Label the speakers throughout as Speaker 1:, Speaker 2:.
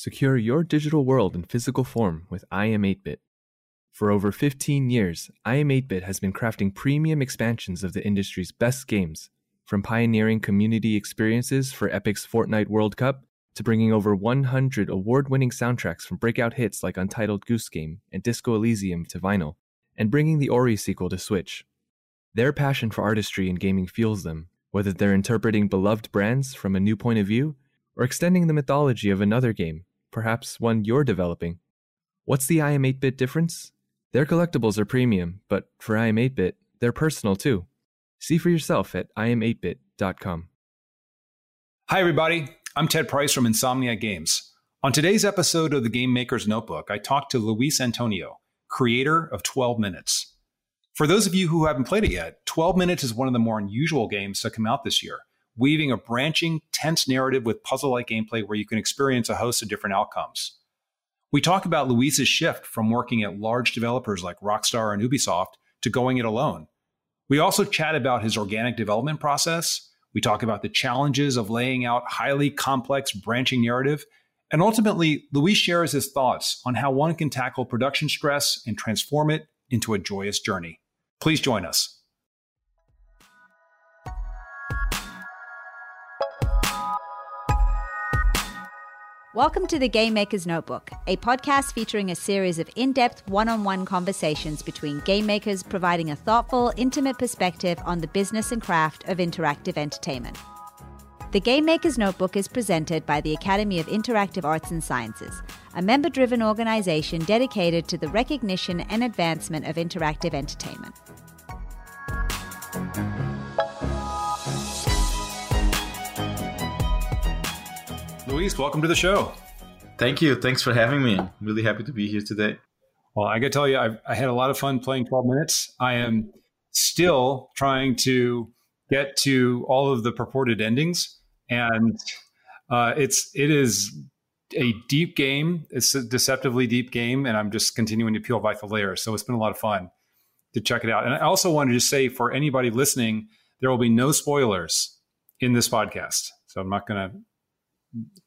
Speaker 1: Secure your digital world in physical form with iam8bit. For over 15 years, iam8bit has been crafting premium expansions of the industry's best games, from pioneering community experiences for Epic's Fortnite World Cup to bringing over 100 award winning soundtracks from breakout hits like Untitled Goose Game and Disco Elysium to vinyl, and bringing the Ori sequel to Switch. Their passion for artistry and gaming fuels them, whether they're interpreting beloved brands from a new point of view or extending the mythology of another game, perhaps one you're developing. What's the iam8bit difference? Their collectibles are premium, but for iam8bit, they're personal too. See for yourself at iam8bit.com.
Speaker 2: Hi everybody, I'm Ted Price from Insomniac Games. On today's episode of the Game Maker's Notebook, I talked to Luis Antonio, creator of 12 Minutes. For those of you who haven't played it yet, 12 Minutes is one of the more unusual games to come out this year, weaving a branching, tense narrative with puzzle like gameplay where you can experience a host of different outcomes. We talk about Luis's shift from working at large developers like Rockstar and Ubisoft to going it alone. We also chat about his organic development process. We talk about the challenges of laying out highly complex branching narrative. And ultimately, Luis shares his thoughts on how one can tackle production stress and transform it into a joyous journey. Please join us.
Speaker 3: Welcome to the Game Maker's Notebook, a podcast featuring a series of in depth one on one conversations between game makers providing a thoughtful, intimate perspective on the business and craft of interactive entertainment. The Game Maker's Notebook is presented by the Academy of Interactive Arts and Sciences, a member driven organization dedicated to the recognition and advancement of interactive entertainment.
Speaker 2: Luis, welcome to the show.
Speaker 4: Thank you. Thanks for having me. I'm really happy to be here today.
Speaker 2: Well, I got to tell you, I've, I had a lot of fun playing 12 minutes. I am still trying to get to all of the purported endings, and uh, it's it is a deep game. It's a deceptively deep game, and I'm just continuing to peel back the layers. So it's been a lot of fun to check it out. And I also wanted to say for anybody listening, there will be no spoilers in this podcast. So I'm not going to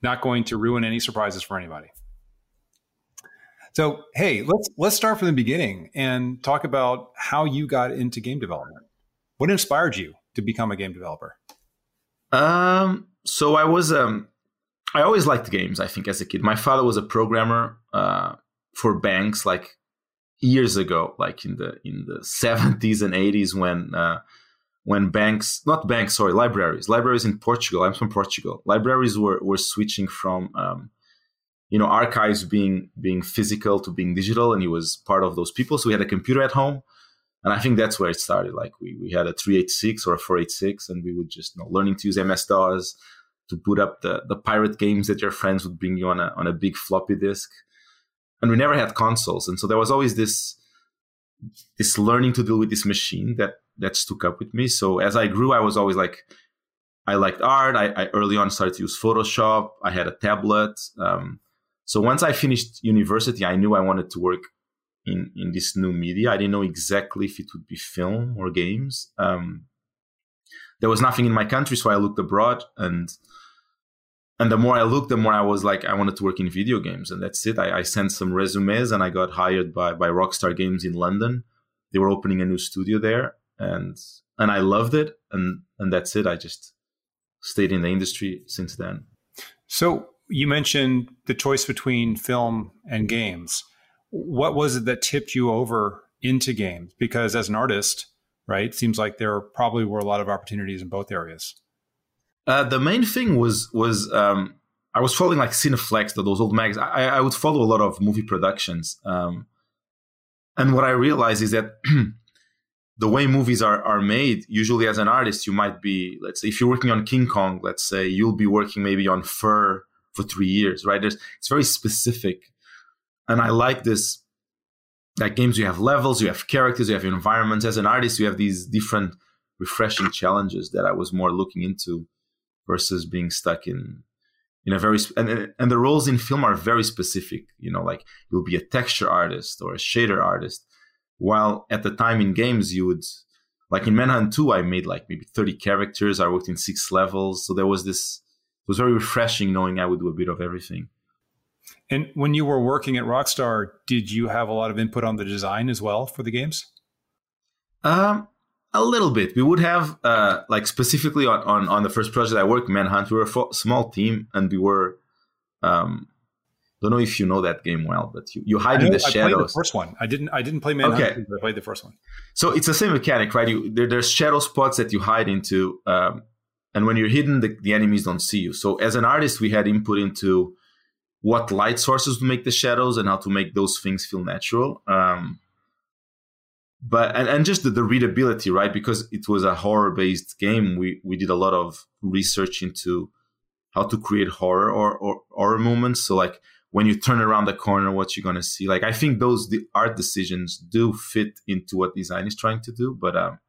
Speaker 2: not going to ruin any surprises for anybody. So, hey, let's let's start from the beginning and talk about how you got into game development. What inspired you to become a game developer?
Speaker 4: Um, so I was um, I always liked games. I think as a kid, my father was a programmer uh, for banks, like years ago, like in the in the seventies and eighties when uh, when banks, not banks, sorry, libraries, libraries in Portugal. I'm from Portugal. Libraries were were switching from um, you know archives being being physical to being digital, and he was part of those people. So we had a computer at home, and I think that's where it started. Like we we had a 386 or a 486, and we would just you know, learning to use MS DOS to boot up the the pirate games that your friends would bring you on a on a big floppy disk. And we never had consoles, and so there was always this this learning to deal with this machine that that stuck up with me. So as I grew, I was always like, I liked art. I, I early on started to use Photoshop. I had a tablet. Um, so once I finished university, I knew I wanted to work in in this new media. I didn't know exactly if it would be film or games. Um, there was nothing in my country, so I looked abroad, and and the more I looked, the more I was like, I wanted to work in video games, and that's it. I, I sent some resumes, and I got hired by by Rockstar Games in London. They were opening a new studio there, and and I loved it, and and that's it. I just stayed in the industry since then.
Speaker 2: So you mentioned the choice between film and games. What was it that tipped you over into games? Because as an artist, right, it seems like there probably were a lot of opportunities in both areas.
Speaker 4: Uh, the main thing was was um, I was following like Cinefex, those old mags. I, I would follow a lot of movie productions, um, and what I realized is that the way movies are, are made, usually as an artist, you might be, let's say, if you're working on King Kong, let's say, you'll be working maybe on fur for three years, right? There's, it's very specific, and I like this. Like games, you have levels, you have characters, you have environments. As an artist, you have these different refreshing challenges that I was more looking into versus being stuck in in a very and and the roles in film are very specific. You know, like you'll be a texture artist or a shader artist, while at the time in games you would like in Manhunt 2, I made like maybe 30 characters. I worked in six levels. So there was this, it was very refreshing knowing I would do a bit of everything.
Speaker 2: And when you were working at Rockstar, did you have a lot of input on the design as well for the games?
Speaker 4: Um, a little bit. We would have, uh, like specifically on, on, on the first project I worked, Manhunt, we were a small team and we were, um, don't know if you know that game well, but you, you hide know, in the I shadows. Played
Speaker 2: the first one. I didn't. I didn't play Manhunt. Okay. I played the first one.
Speaker 4: So it's the same mechanic, right? You, there, there's shadow spots that you hide into, um, and when you're hidden, the, the enemies don't see you. So as an artist, we had input into what light sources to make the shadows and how to make those things feel natural. Um, but and, and just the, the readability, right? Because it was a horror based game, we we did a lot of research into how to create horror or, or horror moments. So like when you turn around the corner, what you're gonna see. Like I think those the art decisions do fit into what design is trying to do, but um,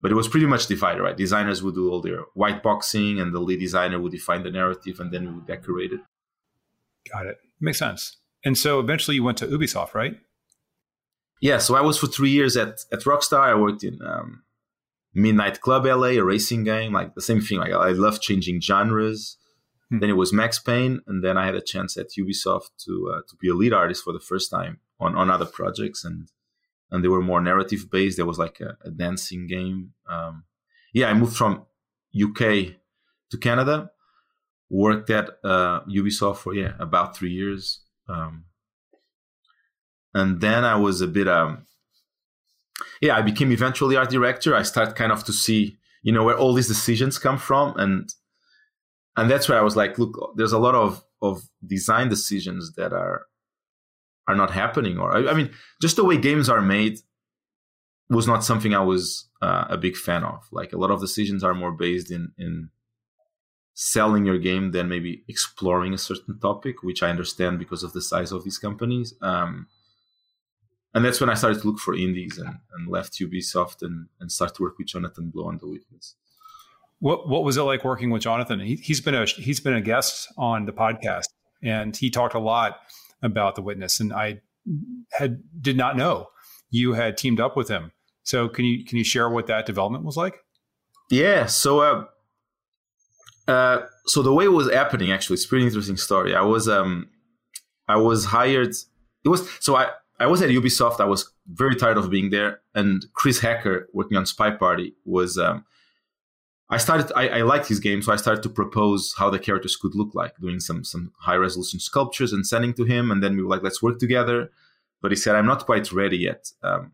Speaker 4: but it was pretty much divided, right? Designers would do all their white boxing, and the lead designer would define the narrative, and then we would decorate it.
Speaker 2: Got it. Makes sense. And so eventually, you went to Ubisoft, right?
Speaker 4: Yeah. So I was for three years at at Rockstar. I worked in um, Midnight Club LA, a racing game, like the same thing. Like I love changing genres. Hmm. Then it was Max Payne, and then I had a chance at Ubisoft to uh, to be a lead artist for the first time on on other projects, and and they were more narrative based. There was like a, a dancing game. Um, yeah, I moved from UK to Canada, worked at uh, Ubisoft for yeah about three years, um, and then I was a bit um, yeah I became eventually art director. I started kind of to see you know where all these decisions come from and and that's where I was like, look, there's a lot of of design decisions that are are not happening, or I, I mean, just the way games are made was not something I was uh, a big fan of. Like a lot of decisions are more based in in selling your game than maybe exploring a certain topic, which I understand because of the size of these companies. Um, and that's when I started to look for indies and, and left Ubisoft and, and start to work with Jonathan Blow on The Witness.
Speaker 2: What what was it like working with Jonathan? He, has been a he's been a guest on the podcast, and he talked a lot about the witness. And I had did not know you had teamed up with him. So can you can you share what that development was like?
Speaker 4: Yeah. So uh, uh, so the way it was happening actually, it's pretty interesting story. I was um I was hired. It was so I I was at Ubisoft. I was very tired of being there, and Chris Hecker, working on Spy Party, was um, I started. I, I liked his game, so I started to propose how the characters could look like, doing some some high resolution sculptures and sending to him. And then we were like, let's work together. But he said, I'm not quite ready yet. Um,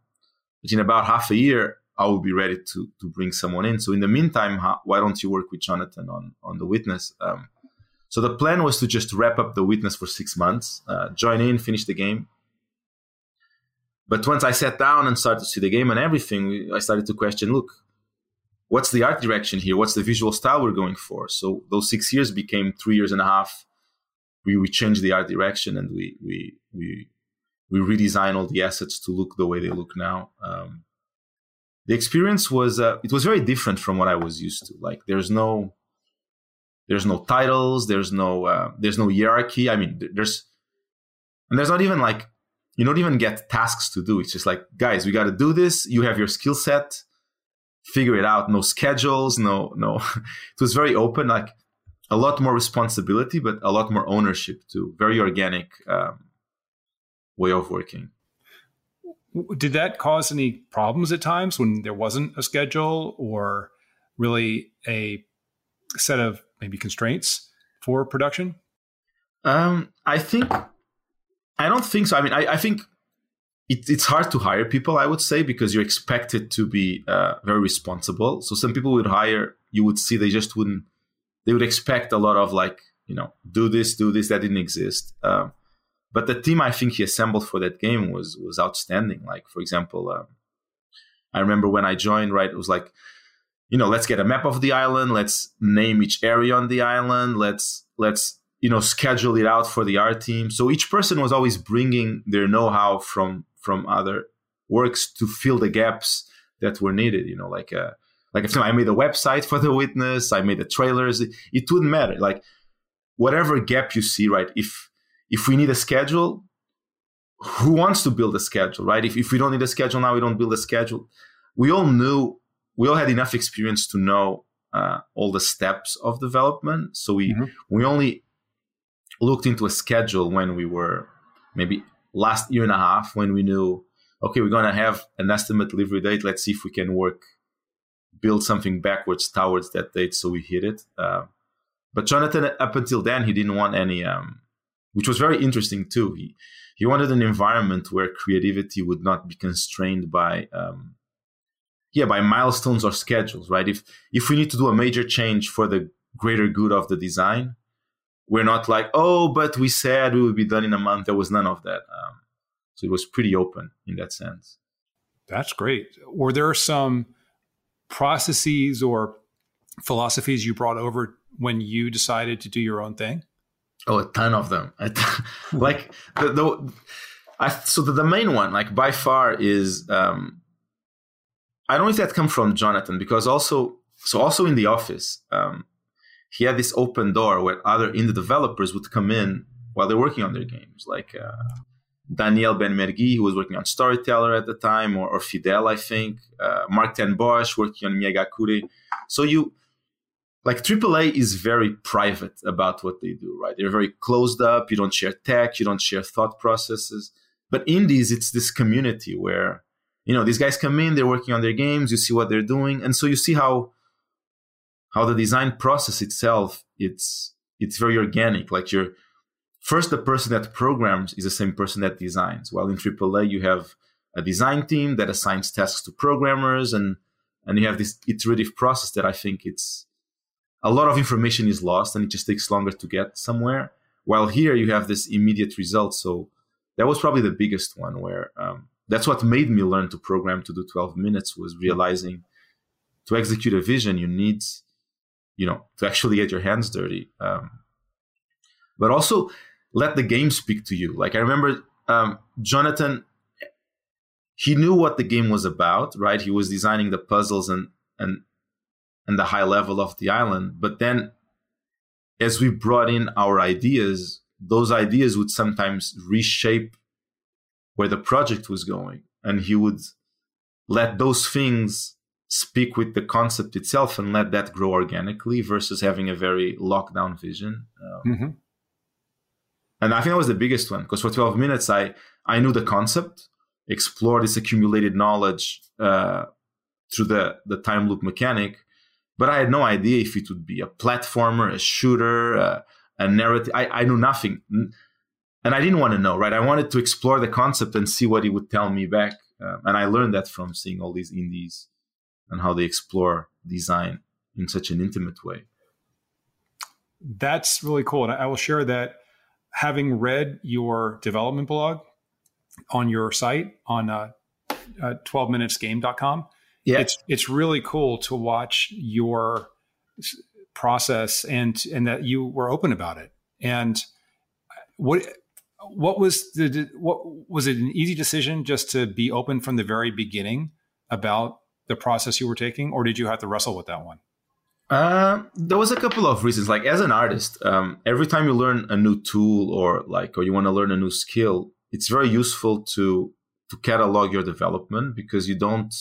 Speaker 4: but in about half a year, I will be ready to to bring someone in. So in the meantime, how, why don't you work with Jonathan on on the Witness? Um, so the plan was to just wrap up the Witness for six months, uh, join in, finish the game. But once I sat down and started to see the game and everything, I started to question: Look, what's the art direction here? What's the visual style we're going for? So those six years became three years and a half. We, we changed the art direction and we, we, we, we redesign all the assets to look the way they look now. Um, the experience was, uh, it was very different from what I was used to. Like there's no, there's no titles. There's no, uh, there's no hierarchy. I mean, there's, and there's not even like, you don't even get tasks to do. It's just like, guys, we got to do this. You have your skill set figure it out. No schedules, no no. it was very open, like a lot more responsibility, but a lot more ownership too. Very organic um, way of working.
Speaker 2: Did that cause any problems at times when there wasn't a schedule or really a set of maybe constraints for production?
Speaker 4: Um, I think I don't think so. I mean, I, I think it, it's hard to hire people, I would say, because you're expected to be uh, very responsible. So some people would hire, you would see they just wouldn't, they would expect a lot of like, you know, do this, do this, that didn't exist. Um, but the team I think he assembled for that game was was outstanding. Like, for example, um, I remember when I joined, right, it was like, you know, let's get a map of the island, let's name each area on the island, let's let's you know schedule it out for the art team so each person was always bringing their know-how from from other works to fill the gaps that were needed you know like uh like if i made a website for the witness i made the trailers it, it wouldn't matter. Like whatever gap you see right if if we need a schedule who wants to build a schedule right? If, if we don't need a schedule now we don't build a schedule. We all knew we all had enough experience to know uh, all the steps of development. So we mm-hmm. we only looked into a schedule when we were maybe last year and a half when we knew okay we're going to have an estimate delivery date. Let's see if we can work build something backwards towards that date. So we hit it. Uh, but jonathan up until then he didn't want any um, which was very interesting too. He he wanted an environment where creativity would not be constrained by um, yeah by milestones or schedules right? If if we need to do a major change for the greater good of the design we're not like, oh, but we said we would be done in a month. There was none of that. Um, so it was pretty open in that sense.
Speaker 2: That's great. Were there some processes or philosophies you brought over when you decided to do your own thing?
Speaker 4: Oh, a ton of them. like the, the I, so the, the, main one, like by far, is um, I don't know if that comes from Jonathan because also so also in the office, um, he had this open door where other indie developers would come in while they're working on their games, like uh, Daniel Benmergui, who was working on Storyteller at the time, or, or Fidel, I think, uh, Marc ten Bosch working on Miegakure. So you, like AAA is very private about what they do, right? They're very closed up. You don't share tech, you don't share thought processes. But indies, it's this community where, you know, these guys come in, they're working on their games, you see what they're doing. And so you see how how the design process itself it's it's very organic. Like you're first the person that programs is the same person that designs. While in aaa you have a design team that assigns tasks to programmers and and you have this iterative process that i think it's a lot of information is lost and it just takes longer to get somewhere. While here you have this immediate result. So that was probably the biggest one where um, that's what made me learn to program to do 12 minutes was realizing to execute a vision you need you know to actually get your hands dirty um, but also let the game speak to you. Like i remember um, jonathan he knew what the game was about right? He was designing the puzzles and and and the high level of the island but then as we brought in our ideas those ideas would sometimes reshape where the project was going and he would let those things speak with the concept itself and let that grow organically versus having a very lockdown vision. Um, mm-hmm. And I think that was the biggest one because for 12 minutes, I, I knew the concept, explored this accumulated knowledge uh, through the, the time loop mechanic, but I had no idea if it would be a platformer, a shooter, uh, a narrative. I, I knew nothing. And I didn't want to know, right? I wanted to explore the concept and see what he would tell me back. Uh, and I learned that from seeing all these indies and how they explore design in such an intimate way.
Speaker 2: That's really cool. And I will share that having read your development blog on your site on uh, uh, 12minutesgame.com, yeah. it's, it's really cool to watch your process and, and that you were open about it. And what, what was the, what was it an easy decision just to be open from the very beginning about the process you were taking, or did you have to wrestle with that one?
Speaker 4: Uh, there was a couple of reasons. Like as an artist, um, every time you learn a new tool or like or you want to learn a new skill, it's very useful to to catalog your development because you don't.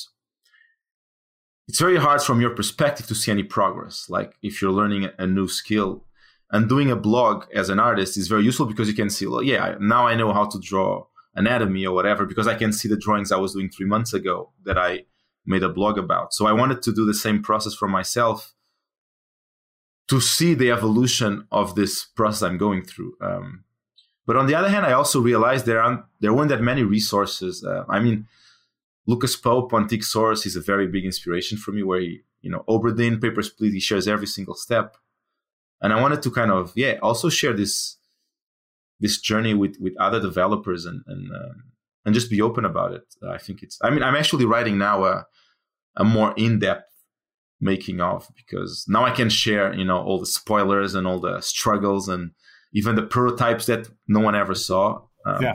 Speaker 4: It's very hard from your perspective to see any progress. Like if you're learning a new skill, and doing a blog as an artist is very useful because you can see, well, yeah, now I know how to draw anatomy or whatever because I can see the drawings I was doing three months ago that I made a blog about. So I wanted to do the same process for myself to see the evolution of this process I'm going through. Um, but on the other hand, I also realized there aren't there weren't that many resources. Uh, I mean, Lucas Pope on TIGSource is a very big inspiration for me. Where he, you know, Obra Dinn, Papers, Please, he shares every single step, and I wanted to kind of yeah also share this this journey with with other developers and and um, and just be open about it. I think it's. I mean, I'm actually writing now a a more in depth making of because now I can share you know all the spoilers and all the struggles and even the prototypes that no one ever saw.
Speaker 2: Um, yeah,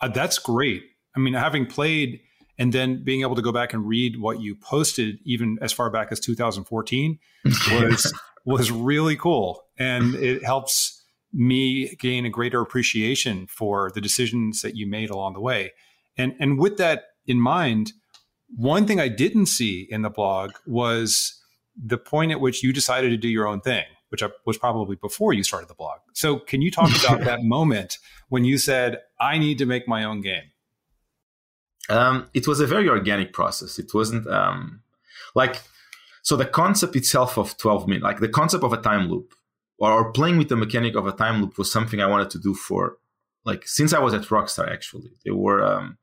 Speaker 2: uh, that's great. I mean, having played and then being able to go back and read what you posted, even as far back as 2014, was was really cool, and it helps me gain a greater appreciation for the decisions that you made along the way. And and with that in mind, one thing I didn't see in the blog was the point at which you decided to do your own thing, which was probably before you started the blog. So, can you talk about that moment when you said, "I need to make my own game"?
Speaker 4: Um, it was a very organic process. It wasn't um, like so. The concept itself of twelve minutes, like the concept of a time loop, or playing with the mechanic of a time loop, was something I wanted to do for like since I was at Rockstar. Actually, They were um,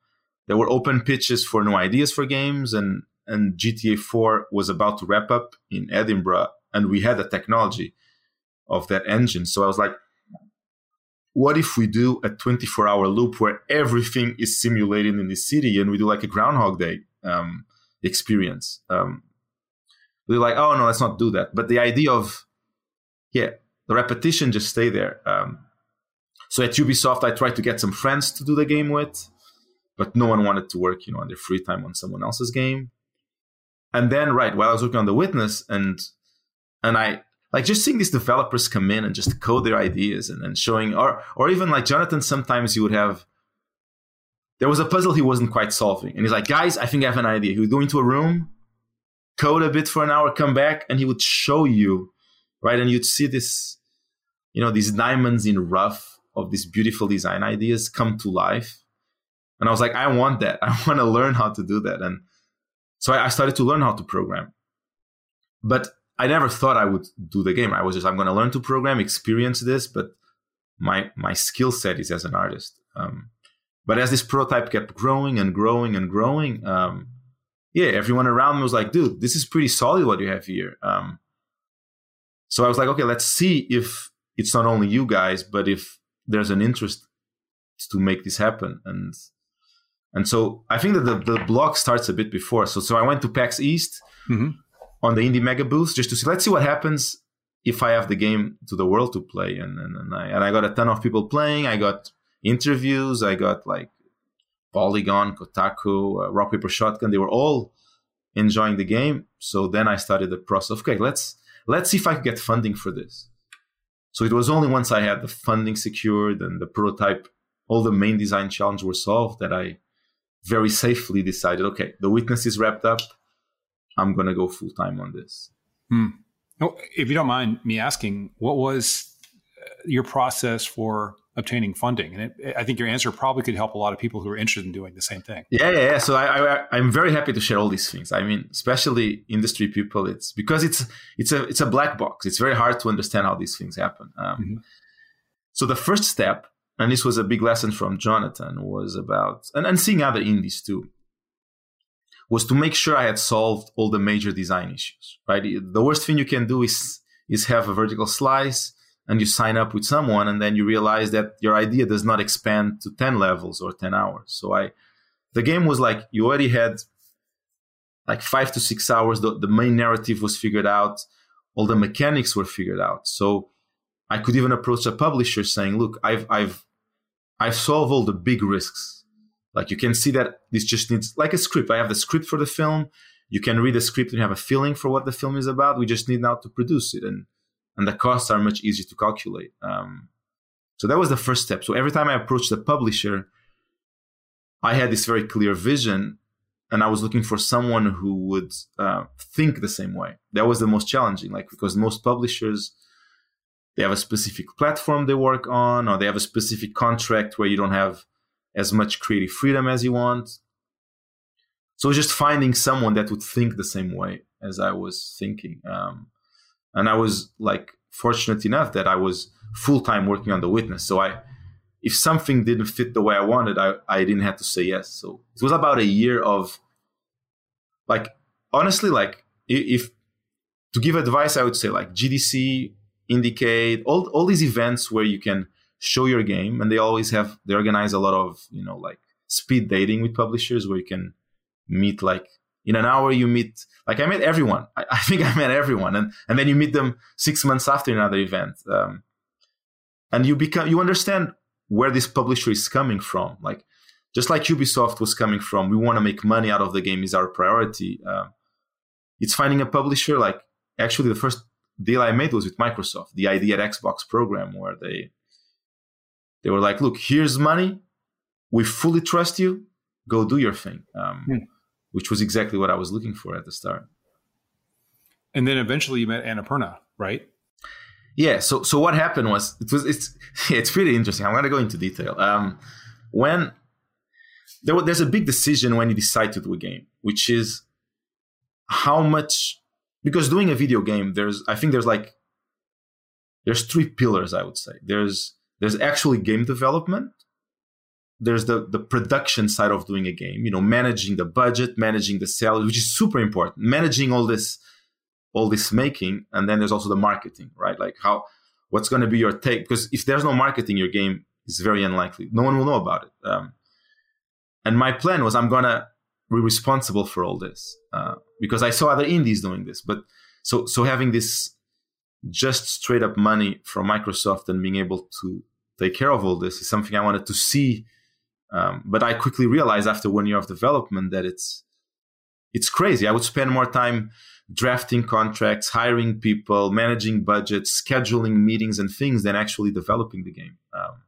Speaker 4: there were open pitches for new ideas for games, and and GTA 4 was about to wrap up in Edinburgh, and we had the technology of that engine. So I was like, what if we do a 24 hour loop where everything is simulated in the city and we do like a Groundhog Day um, experience? Um, we are like, oh no, let's not do that. But the idea of, yeah, the repetition just stay there. Um, so at Ubisoft, I tried to get some friends to do the game with, but no one wanted to work, you know, on their free time on someone else's game. And then right while I was working on the witness and and I like just seeing these developers come in and just code their ideas and then showing or or even like Jonathan sometimes you would have there was a puzzle he wasn't quite solving and he's like guys I think I have an idea. He would go into a room code a bit for an hour come back and he would show you right and you'd see this you know these diamonds in rough of these beautiful design ideas come to life and I was like I want that I want to learn how to do that and so I, I started to learn how to program. But I never thought I would do the game. I was just I'm going to learn to program, experience this, but my my skill set is as an artist. Um, but as this prototype kept growing and growing and growing, um, yeah, everyone around me was like, "Dude, this is pretty solid what you have here." Um, so I was like, "Okay, let's see if it's not only you guys, but if there's an interest to make this happen." And and so I think that the, the blog starts a bit before. So so I went to PAX East mm-hmm. on the Indie Mega booth just to see. Let's see what happens if I have the game to the world to play. And and, and I and I got a ton of people playing. I got interviews. I got like Polygon, Kotaku, uh, Rock Paper Shotgun. They were all enjoying the game. So then I started the process. Of, okay, let's let's see if I can get funding for this. So it was only once I had the funding secured and the prototype, all the main design challenges were solved that I very safely decided, okay, the witness is wrapped up. I'm going to go full time on this.
Speaker 2: Hmm. Oh, if you don't mind me asking, what was uh, your process for obtaining funding? And it, I think your answer probably could help a lot of people who are interested in doing the same thing.
Speaker 4: Yeah, yeah. yeah. So I, I, am very happy to share all these things. I mean, especially industry people, it's because it's it's a it's a black box. It's very hard to understand how these things happen. Um, mm-hmm. So the first step and this was a big lesson from Jonathan, was about and, and seeing other indies too, was to make sure I had solved all the major design issues. Right, the worst thing you can do is is have a vertical slice and you sign up with someone and then you realize that your idea does not expand to 10 levels or 10 hours. So i the game was like you already had like five to six hours. The, the main narrative was figured out. All the mechanics were figured out. So i could even approach a publisher saying look i've i've I solve all the big risks. Like you can see that this just needs like a script. I have the script for the film. You can read the script and have a feeling for what the film is about. We just need now to produce it, and and the costs are much easier to calculate. Um, so that was the first step. So every time I approached the publisher, I had this very clear vision, and I was looking for someone who would uh, think the same way. That was the most challenging, like because most publishers they have a specific platform they work on or they have a specific contract where you don't have as much creative freedom as you want. So just finding someone that would think the same way as i was thinking um, and i was like fortunate enough that i was full-time working on the witness. So i if something didn't fit the way i wanted i, I didn't have to say yes. So it was about a year of like honestly like if to give advice i would say like gdc Indiecade all, all these events where you can show your game and they always have they organize a lot of you know like speed dating with publishers where you can meet like in an hour you meet like i met everyone i, I think i met everyone and, and then you meet them six months after another event um, and you become you understand where this publisher is coming from. Like just like Ubisoft was coming from, we want to make money out of the game is our priority. Uh, it's finding a publisher. Like actually, the first deal I made was with Microsoft, the ID at Xbox program, where they they were like, "Look, here's money. We fully trust you. Go do your thing." Um, hmm. Which was exactly what I was looking for at the start.
Speaker 2: And then eventually, you met Annapurna, right?
Speaker 4: Yeah. So so what happened was it was it's it's pretty interesting. I'm going to go into detail. Um, when there, there's a big decision when you decide to do a game, which is how much because doing a video game, there's I think there's like there's three pillars I would say. There's there's actually game development. There's the the production side of doing a game, you know, managing the budget, managing the sales, which is super important. Managing all this all this making, and then there's also the marketing, right? Like how what's going to be your take? Because if there's no marketing, your game is very unlikely. No one will know about it. Um, and my plan was I'm gonna be responsible for all this uh, because I saw other indies doing this. But so so having this just straight up money from Microsoft and being able to take care of all this is something I wanted to see. Um, but I quickly realized after one year of development that it's it's crazy. I would spend more time drafting contracts, hiring people, managing budgets, scheduling meetings and things than actually developing the game. Um,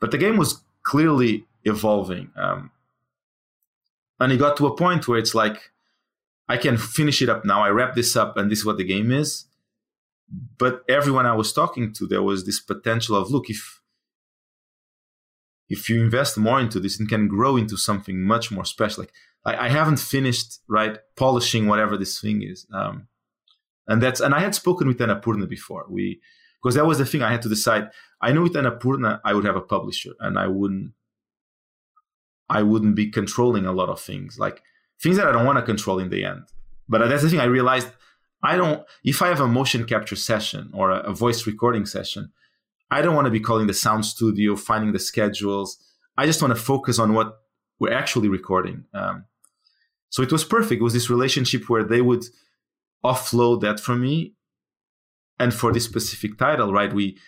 Speaker 4: but the game was clearly evolving. Um, and it got to a point where it's like, I can finish it up now. I wrap this up, and this is what the game is. But everyone I was talking to, there was this potential of look, if if you invest more into this, it can grow into something much more special. Like I, I haven't finished right polishing whatever this thing is, um, and that's and I had spoken with Annapurna before. We because that was the thing I had to decide. I knew with Annapurna I would have a publisher, and I wouldn't I wouldn't be controlling a lot of things, like things that I don't want to control in the end. But that's the thing I realized. I don't. If I have a motion capture session or a, voice recording session, I don't want to be calling the sound studio, finding the schedules. I just want to focus on what we're actually recording. Um, so it was perfect. It was this relationship where they would offload that from me, and for this specific title, right? We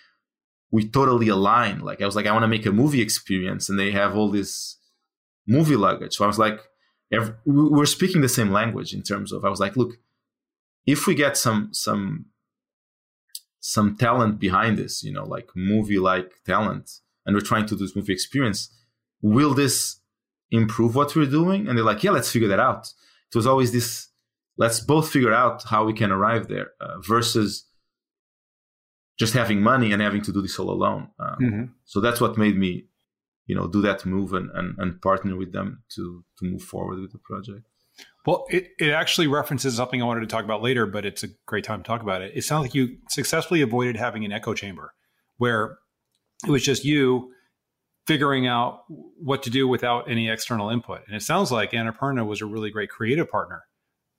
Speaker 4: we totally align. Like I was like, I want to make a movie experience, and they have all this movie luggage. So I was like, every, we're speaking the same language in terms of. I was like, look, if we get some some some talent behind this, you know, like movie like talent, and we're trying to do this movie experience, will this improve what we're doing? And they're like, yeah, let's figure that out. It was always this, let's both figure out how we can arrive there uh, versus just having money and having to do this all alone. Um, mm-hmm. So that's what made me you know do that move and, and, and partner with them to to move forward with the project.
Speaker 2: Well it, it actually references something i wanted to talk about later but it's a great time to talk about it. It sounds like you successfully avoided having an echo chamber where it was just you figuring out what to do without any external input. And it sounds like annapurna was a really great creative partner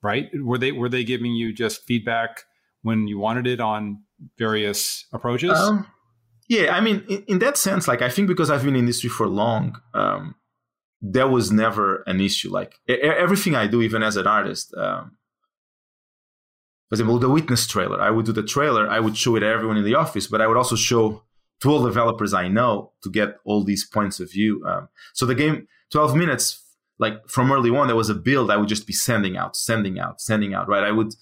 Speaker 2: right? Were they were they giving you just feedback when you wanted it on various approaches? Um,
Speaker 4: yeah, I mean, in, in, that sense, like I think because I've been in industry for long, um, there was never an issue. Like everything I do, even as an artist, um, for example, the witness trailer, I would do the trailer, I would show it to everyone in the office, but I would also show to all developers I know to get all these points of view. Um, so the game, 12 minutes, like from early on, there was a build I would just be sending out, sending out, sending out, right? I would,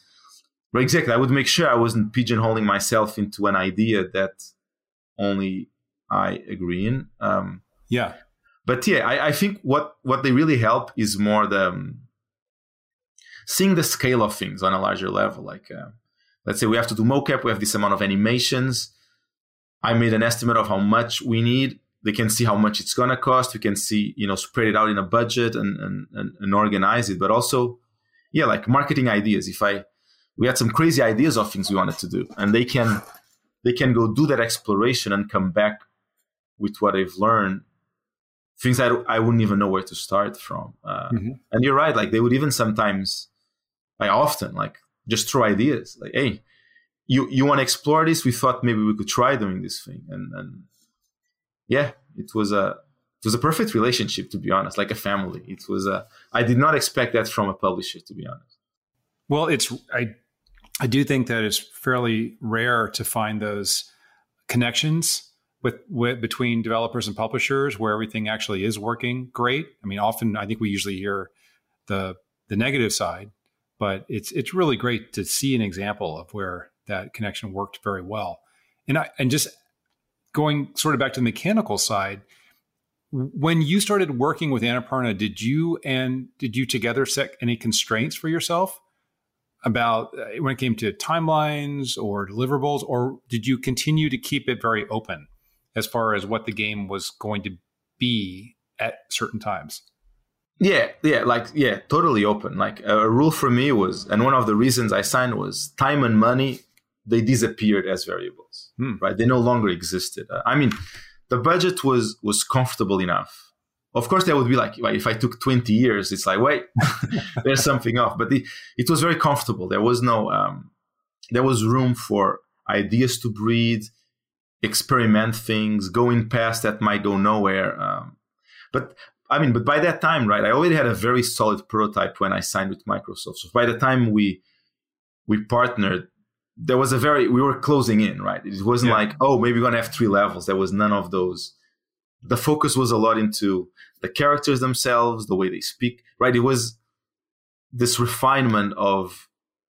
Speaker 4: exactly. I would make sure I wasn't pigeonholing myself into an idea that only I agree in. Um,
Speaker 2: yeah.
Speaker 4: But yeah, I, I, think what what they really help is more the um, seeing the scale of things on a larger level. Like, uh, let's say we have to do mocap, we have this amount of animations. I made an estimate of how much we need. They can see how much it's gonna cost. We can see, you know, spread it out in a budget and and, and, and organize it. But also, yeah, like marketing ideas. If I we had some crazy ideas of things we wanted to do, and they can they can go do that exploration and come back with what they've learned things that I wouldn't even know where to start from. Uh, mm-hmm. And you're right, like they would even sometimes, I often like just throw ideas like, hey, you you want to explore this? We thought maybe we could try doing this thing, and and yeah, it was a it was a perfect relationship to be honest, like a family. It was a I did not expect that from a publisher to be honest.
Speaker 2: Well, it's I I do think that it's fairly rare to find those connections with, with between developers and publishers where everything actually is working great. I mean, often I think we usually hear the the negative side, but it's it's really great to see an example of where that connection worked very well. And I and just going sort of back to the mechanical side, when you started working with Annapurna, did you and did you together set any constraints for yourself about uh, when it came to timelines or deliverables, or did you continue to keep it very open as far as what the game was going to be at certain times?
Speaker 4: Yeah, yeah, like yeah, totally open. Like a rule for me was, and one of the reasons I signed was time and money. They disappeared as variables, hmm. right? They no longer existed. Uh, I mean, the budget was was comfortable enough. Of course, that would be like, if I took twenty years, it's like wait, there's something off. But the, it was very comfortable. There was no, um, there was room for ideas to breathe, experiment things, going past that might go nowhere. Um, but I mean, but by that time, right, I already had a very solid prototype when I signed with Microsoft. So by the time we we partnered, there was a very we were closing in, right? It wasn't yeah. like, oh, maybe we're gonna have three levels. There was none of those. The focus was a lot into the characters themselves, the way they speak, right? It was this refinement of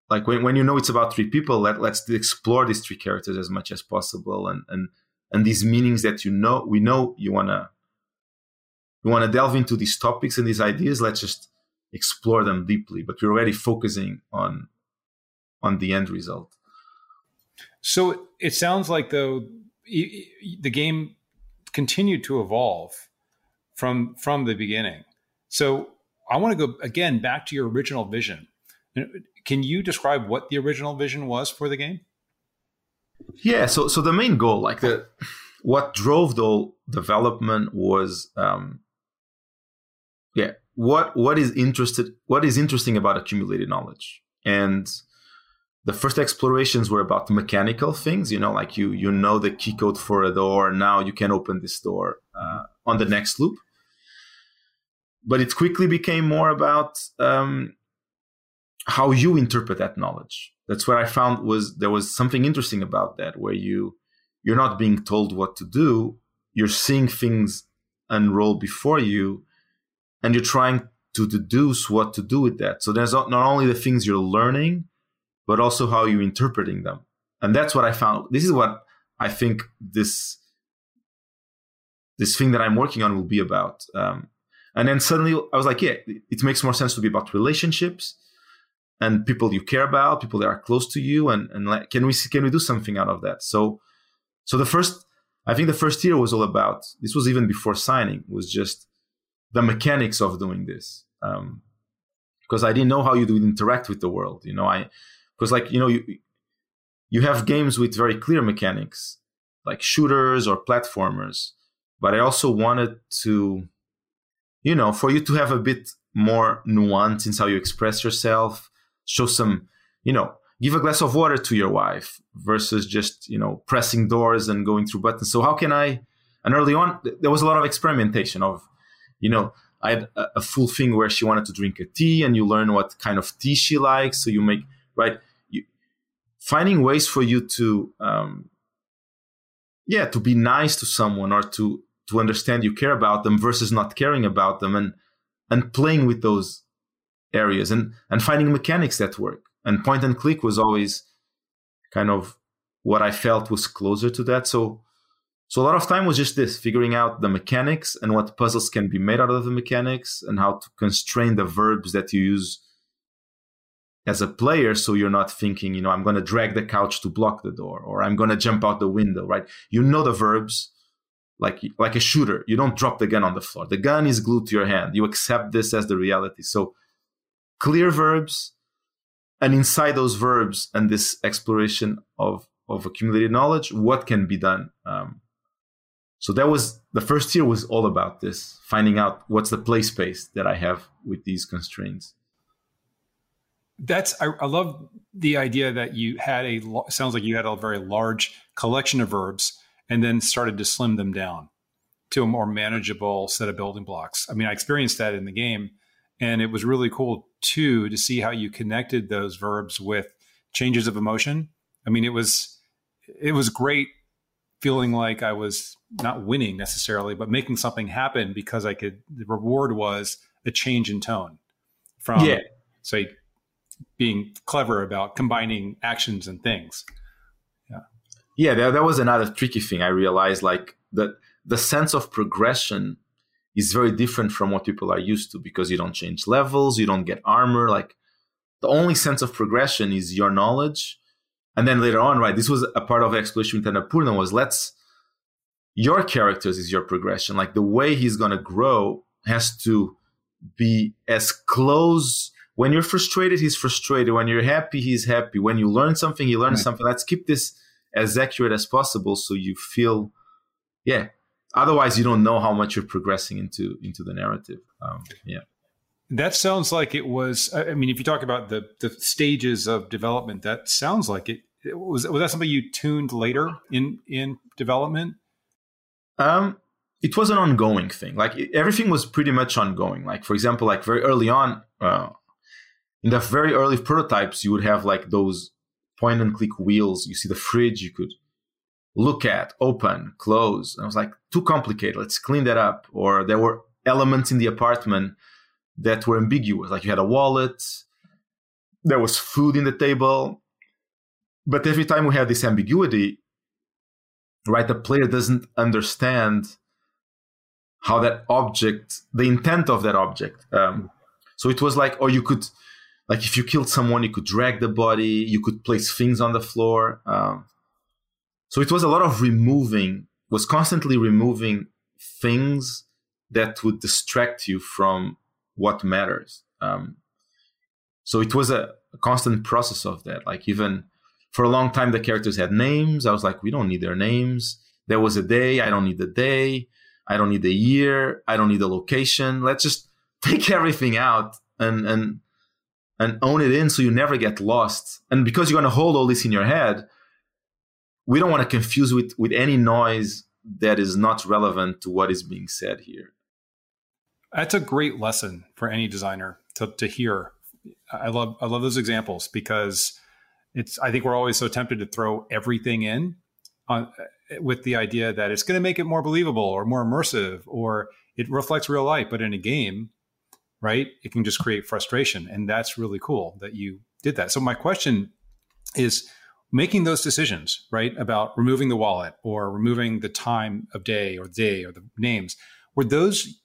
Speaker 4: like when, when you know it's about three people, let, let's explore these three characters as much as possible and and and these meanings that you know we know you wanna we want to delve into these topics and these ideas let's just explore them deeply but we're already focusing on on the end result
Speaker 2: so it sounds like though the game continued to evolve from from the beginning. So i want to go again back to your original vision. Can you describe what the original vision was for the game?
Speaker 4: Yeah so so the main goal like the what drove the development was um, yeah what what is interested what is interesting about accumulated knowledge. And the first explorations were about mechanical things you know like you you know the key code for a door now you can open this door uh, on the next loop but it quickly became more about um, how you interpret that knowledge that's what i found was there was something interesting about that where you you're not being told what to do you're seeing things unroll before you and you're trying to deduce what to do with that. So there's not only the things you're learning, but also how you're interpreting them. And that's what I found. This is what I think this this thing that I'm working on will be about. Um, and then suddenly I was like, yeah, it makes more sense to be about relationships and people you care about, people that are close to you, and and like, can we can we do something out of that? So so the first, I think the first year was all about. This was even before signing. Was just the mechanics of doing this um, because I didn't know how you would interact with the world. You know, I because like you know you you have games with very clear mechanics like shooters or platformers, but I also wanted to, you know, for you to have a bit more nuance in how you express yourself, show some, you know, give a glass of water to your wife versus just you know pressing doors and going through buttons. So how can I? And early on, there was a lot of experimentation of you know, I had a, a, full thing where she wanted to drink a tea, and you learn what kind of tea she likes. So you make right, you, finding ways for you to, um, yeah, to be nice to someone or to to understand you care about them versus not caring about them, and and playing with those areas and and finding mechanics that work. And point and click was always kind of what I felt was closer to that. So so a lot of time was just this, figuring out the mechanics and what puzzles can be made out of the mechanics and how to constrain the verbs that you use as a player so you're not thinking, you know, I'm going to drag the couch to block the door or I'm going to jump out the window, right? You know the verbs like like a shooter. You don't drop the gun on the floor. The gun is glued to your hand. You accept this as the reality. So clear verbs and inside those verbs and this exploration of of accumulated knowledge, what can be done um, so that was the first year was all about this, finding out what's the play space that I have with these constraints.
Speaker 2: That's I, I love the idea that you had a sounds like you had a very large collection of verbs and then started to slim them down to a more manageable set of building blocks. I mean, I experienced that in the game, and it was really cool too to see how you connected those verbs with changes of emotion. I mean, it was it was great feeling like I was not winning necessarily, but making something happen because I could. The reward was a change in tone from, yeah. say, being clever about combining actions and things.
Speaker 4: Yeah, yeah, that, that was another tricky thing. I realized like that the sense of progression is very different from what people are used to because you don't change levels, you don't get armor. Like the only sense of progression is your knowledge. And then later on, right, this was a part of exploration with Annapurna was let's your characters is your progression. Like the way he's gonna grow has to be as close when you're frustrated, he's frustrated. When you're happy, he's happy. When you learn something, he learns right. something. Let's keep this as accurate as possible so you feel yeah otherwise you don't know how much you're progressing into into the narrative um, yeah
Speaker 2: that sounds like it was i mean if you talk about the the stages of development that sounds like it, it was was that something you tuned later in in development
Speaker 4: um it was an ongoing thing like it, everything was pretty much ongoing like for example like very early on uh, in the very early prototypes you would have like those point and click wheels you see the fridge you could look at, open, close. And I was like, too complicated. Let's clean that up. Or there were elements in the apartment that were ambiguous. Like you had a wallet, there was food in the table. But every time we have this ambiguity, right, the player doesn't understand how that object, the intent of that object. Um, so it was like, or you could, like, if you killed someone, you could drag the body, you could place things on the floor. Um, so it was a lot of removing, was constantly removing things that would distract you from what matters. Um, so it was a, a, constant process of that. Like even for a long time, the characters had names. I was like, we don't need their names. There was a day. I don't need the day. I don't need the year. I don't need the location. Let's just take everything out and and and own it in so you never get lost. And because you're going to hold all this in your head, we don't want to confuse with with any noise that is not relevant to what is being said here.
Speaker 2: That's a great lesson for any designer to, to hear. I love I love those examples because it's I think we're always so tempted to throw everything in on with the idea that it's going to make it more believable or more immersive or it reflects real life but in a game right it can just create frustration and that's really cool that you did that so my question is making those decisions, right, about removing the wallet or removing the time of day or day or the names, were those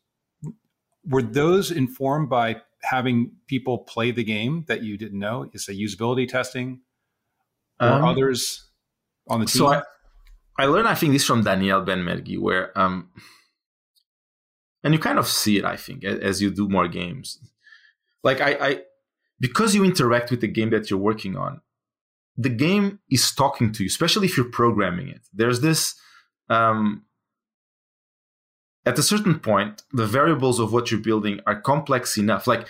Speaker 2: were those informed by having people play the game that you didn't know? Is a usability testing or um, others on the team?
Speaker 4: So I, I learned, I think, this from Daniel Benmergui, where um, and you kind of see it, I think, as you do more games. Like I, I because you interact with the game that you're working on, the game is talking to you, especially if you're programming it. There's this, um, at a certain point, the variables of what you're building are complex enough. Like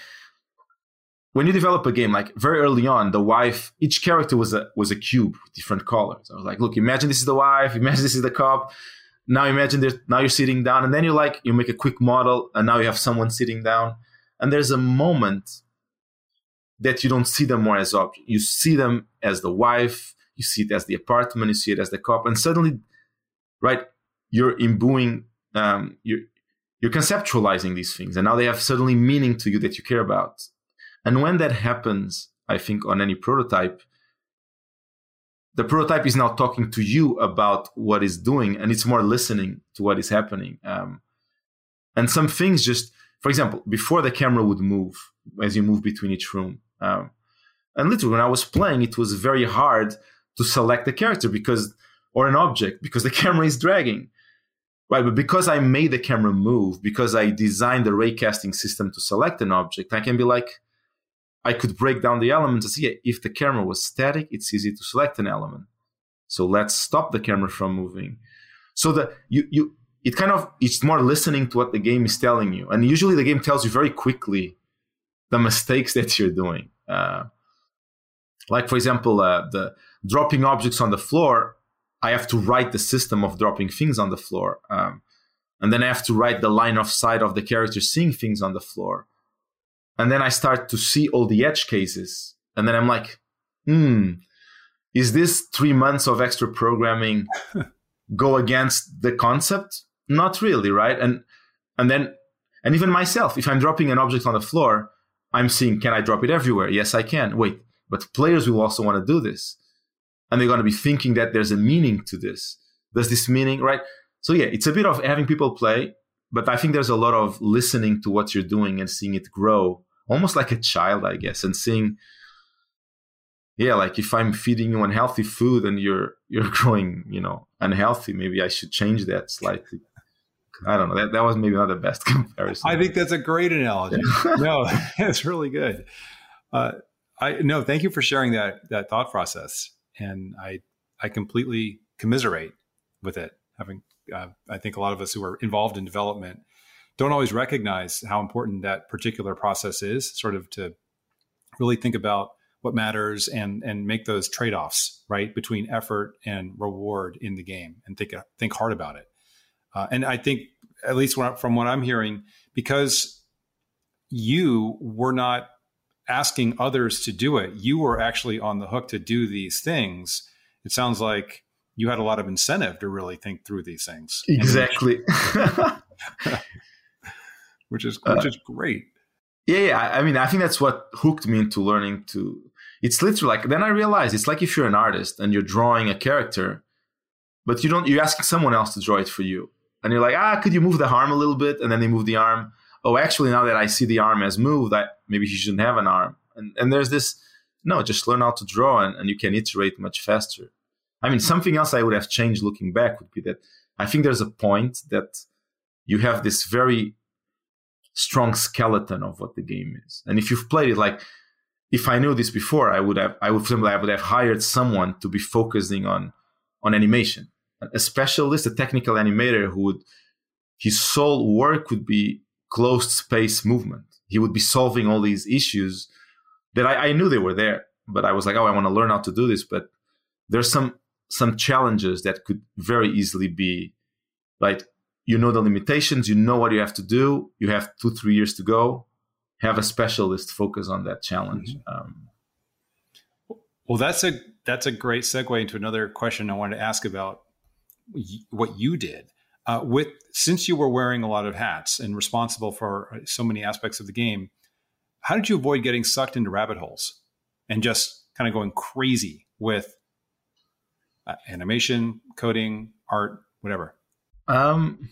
Speaker 4: when you develop a game, like very early on, the wife, each character was a was a cube with different colors. I was like, look, imagine this is the wife, imagine this is the cop. Now imagine there, now you're sitting down, and then you like you make a quick model, and now you have someone sitting down, and there's a moment that you don't see them more as objects. You see them as the wife, you see it as the apartment, you see it as the cop, and suddenly, right, you're imbuing, um, you're you're conceptualizing these things, and now they have suddenly meaning to you that you care about. And when that happens, I think on any prototype, the prototype is now talking to you about what it's doing, and it's more listening to what is happening. Um, and some things just, for example, before the camera would move as you move between each room, um, and literally, when I was playing, it was very hard to select the character because, or an object, because the camera is dragging. Right, but because I made the camera move, because I designed the raycasting system to select an object, I can be like, I could break down the elements and see if the camera was static, it's easy to select an element. So let's stop the camera from moving. So that you you it kind of it's more listening to what the game is telling you, and usually the game tells you very quickly the mistakes that you're doing. Uh, like for example, uh, the dropping objects on the floor. I have to write the system of dropping things on the floor, um, and then I have to write the line of sight of the character seeing things on the floor, and then I start to see all the edge cases, and then I'm like, hmm, is this three months of extra programming go against the concept? Not really, right? And and then and even myself, if I'm dropping an object on the floor, I'm seeing can I drop it everywhere? Yes, I can. Wait, but players will also want to do this. And they're going to be thinking that there's a meaning to this. Does this meaning, right? So yeah, it's a bit of having people play, but I think there's a lot of listening to what you're doing and seeing it grow, almost like a child, I guess, and seeing yeah, like if I'm feeding you unhealthy food and you're you're growing, you know, unhealthy, maybe I should change that slightly. I don't know. That, that was maybe not the best comparison.
Speaker 2: I think that's a great analogy. no, that's really good. Uh, I no, thank you for sharing that that thought process, and I I completely commiserate with it. Having uh, I think a lot of us who are involved in development don't always recognize how important that particular process is. Sort of to really think about what matters and and make those trade offs right between effort and reward in the game, and think think hard about it. Uh, and I think at least from what I'm hearing, because you were not asking others to do it, you were actually on the hook to do these things. It sounds like you had a lot of incentive to really think through these things.
Speaker 4: Exactly.
Speaker 2: which is which uh, is great.
Speaker 4: Yeah, yeah. I mean, I think that's what hooked me into learning to. It's literally like then I realized it's like if you're an artist and you're drawing a character, but you don't. You're asking someone else to draw it for you, and you're like, ah, could you move the arm a little bit? And then they move the arm. Oh, actually, now that I see the arm has moved, I, maybe he shouldn't have an arm. And and there's this. No, just learn how to draw, and, and you can iterate much faster. I mean, something else I would have changed looking back would be that I think there's a point that you have this very strong skeleton of what the game is. And if you've played it, like if I knew this before, I would have, I would simply, I would have hired someone to be focusing on, on animation, a specialist, a technical animator who would, his sole work would be closed space movement. He would be solving all these issues that I, I knew they were there, but I was like, oh, I want to learn how to do this. But there's some some challenges that could very easily be like you know the limitations you know what you have to do you have two three years to go have a specialist focus on that challenge mm-hmm. um,
Speaker 2: well that's a that's a great segue into another question i wanted to ask about what you did uh, with since you were wearing a lot of hats and responsible for so many aspects of the game how did you avoid getting sucked into rabbit holes and just kind of going crazy with uh, animation, coding, art, whatever?
Speaker 4: Um,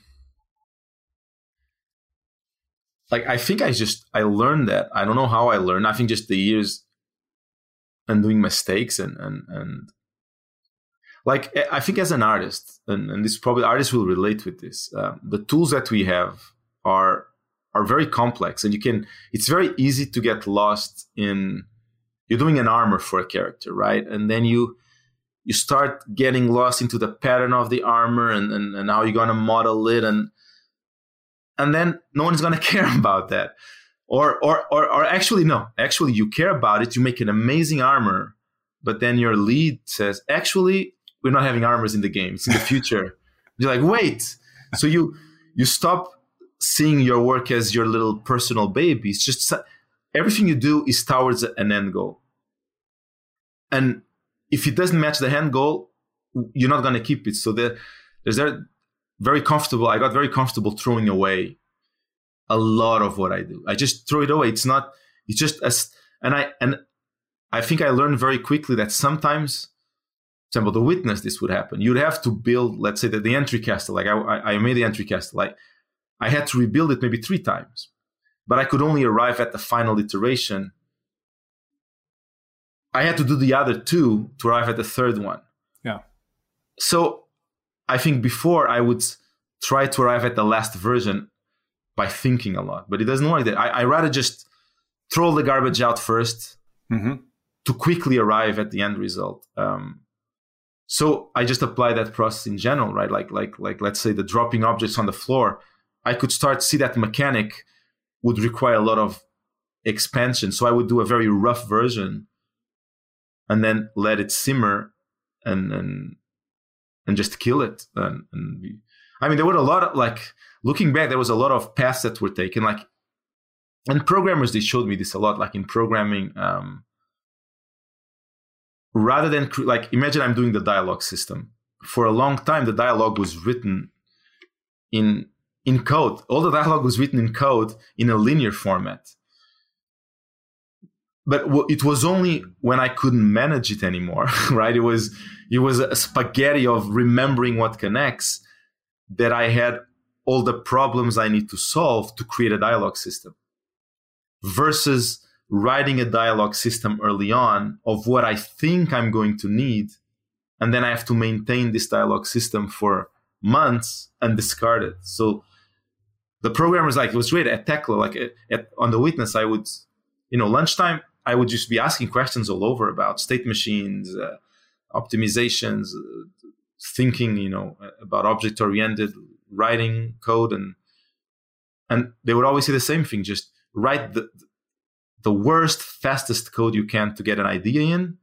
Speaker 4: like I think I just I learned that. I don't know how I learned. I think just the years and doing mistakes and and and like I think as an artist, and, and this probably artists will relate with this. Um, the tools that we have are are very complex, and you can. It's very easy to get lost in. You're doing an armor for a character, right? And then you you start getting lost into the pattern of the armor and, and, and how you're going to model it and and then no one's going to care about that. Or, or or or actually no. Actually you care about it you make an amazing armor but then your lead says actually we're not having armors in the game it's in the future. You're like wait. So you you stop seeing your work as your little personal baby. It's just everything you do is towards an end goal. And if it doesn't match the end goal, you're not going to keep it. So there, there's there very comfortable. I got very comfortable throwing away a lot of what I do. I just throw it away. It's not. It's just as and I and I think I learned very quickly that sometimes, for example, the witness this would happen. You'd have to build, let's say, that the entry castle. Like I, I made the entry castle. Like I had to rebuild it maybe three times, but I could only arrive at the final iteration I had to do the other two to arrive at the third one.
Speaker 2: Yeah.
Speaker 4: So I think before I would try to arrive at the last version by thinking a lot, but it doesn't work that. I, I rather just throw the garbage out 1st mm-hmm. to quickly arrive at the end result. Um, so I just apply that process in general, right? Like, like, like, let's say the dropping objects on the floor. I could start see that mechanic would require a lot of expansion. So I would do a very rough version and then let it simmer and and and just kill it and, and be, i mean there were a lot of like looking back there was a lot of paths that were taken like and programmers they showed me this a lot like in programming um rather than like imagine i'm doing the dialogue system for a long time the dialogue was written in in code. All the dialogue was written in code in a linear format. But it was only when I couldn't manage it anymore, right? It was it was a spaghetti of remembering what connects that I had all the problems I need to solve to create a dialogue system. Versus writing a dialogue system early on of what I think I'm going to need, and then I have to maintain this dialogue system for months and discard it. So the programmers like it was great at Thekla, like at, at, on the witness, I would, you know, lunchtime I would just be asking questions all over about state machines, uh, optimizations, uh, thinking, you know, about object oriented writing code, and and they would always say the same thing: just write the the worst, fastest code you can to get an idea in,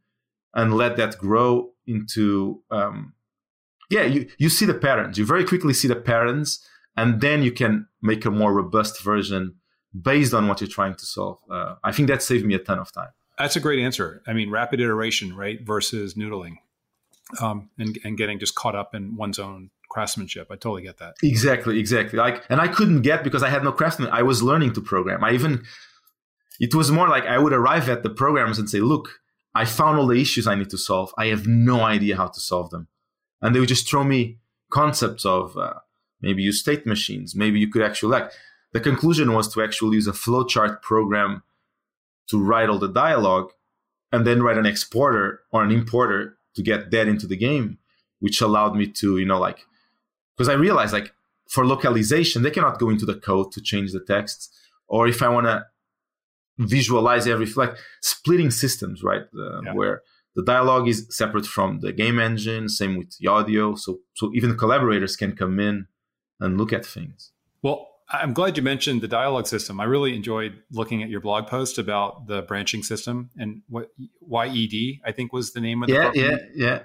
Speaker 4: and let that grow into um, yeah. You you see the patterns. You very quickly see the patterns and then you can make a more robust version based on what you're trying to solve. Uh, I think that saved me a ton of time.
Speaker 2: That's a great answer. I mean, rapid iteration, right, versus noodling, um, and and getting just caught up in one's own craftsmanship. I totally get that.
Speaker 4: Exactly, exactly. Like, and I couldn't get because I had no craftsman. I was learning to program. I even it was more like I would arrive at the programs and say, "Look, I found all the issues I need to solve. I have no idea how to solve them," and they would just throw me concepts of. Uh, maybe use state machines maybe you could actually like the conclusion was to actually use a flowchart program to write all the dialogue and then write an exporter or an importer to get that into the game which allowed me to you know like because i realized like for localization they cannot go into the code to change the text or if i want to visualize every like splitting systems right uh, yeah. where the dialogue is separate from the game engine same with the audio so so even collaborators can come in and look at things.
Speaker 2: Well, I'm glad you mentioned the dialogue system. I really enjoyed looking at your blog post about the branching system and what yEd I think was the name of the
Speaker 4: yeah
Speaker 2: program.
Speaker 4: yeah yeah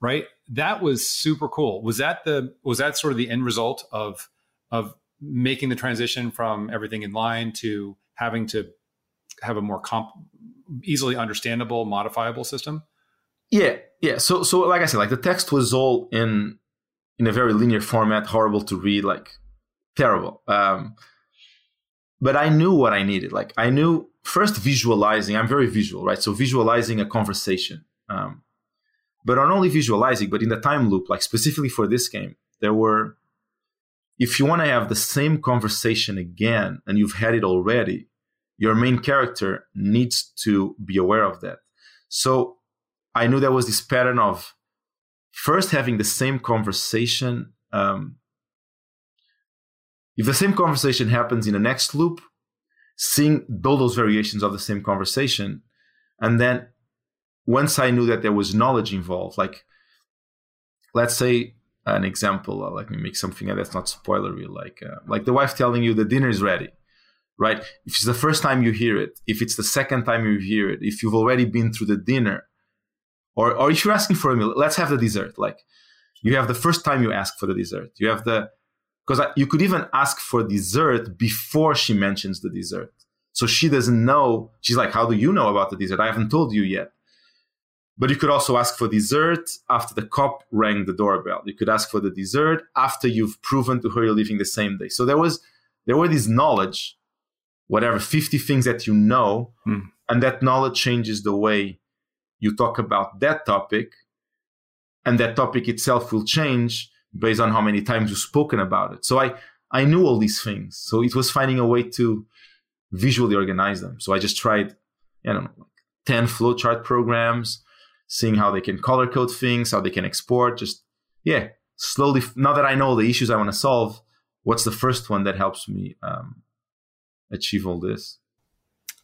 Speaker 2: right. That was super cool. Was that the was that sort of the end result of of making the transition from everything in line to having to have a more comp easily understandable modifiable system?
Speaker 4: Yeah yeah. So so like I said, like the text was all in in a very linear format, horrible to read, like terrible. Um, but I knew what I needed. Like I knew first visualizing. I'm very visual, right? So visualizing a conversation. Um, but not only visualizing, but in the time loop, like specifically for this game, there were. If you want to have the same conversation again, and you've had it already, your main character needs to be aware of that. So I knew there was this pattern of first having the same conversation um, if the same conversation happens in the next loop seeing all those variations of the same conversation and then once i knew that there was knowledge involved like let's say an example uh, let me make something that's not spoilery like uh, like the wife telling you the dinner is ready right? If it's the first time you hear it if it's the second time you hear it if you've already been through the dinner or or if you're asking for a meal let's have the dessert like you have the first time you ask for the dessert you have the because you could even ask for dessert before she mentions the dessert. So she doesn't know she's like how do you know about the dessert? I haven't told you yet. But you could also ask for dessert after the cop rang the doorbell. You could ask for the dessert after you've proven to her you're leaving the same day. So there was there were this knowledge whatever 50 things that you know hmm. and that knowledge changes the way you talk about that topic and that topic itself will change based on how many times you've spoken about it. So i i knew all these things. So it was finding a way to visually organize them. So i just tried i don't know like 10 flowchart programs seeing how they can color code things how they can export just yeah slowly now that i know the issues i want to solve what's the first one that helps me um, achieve all this?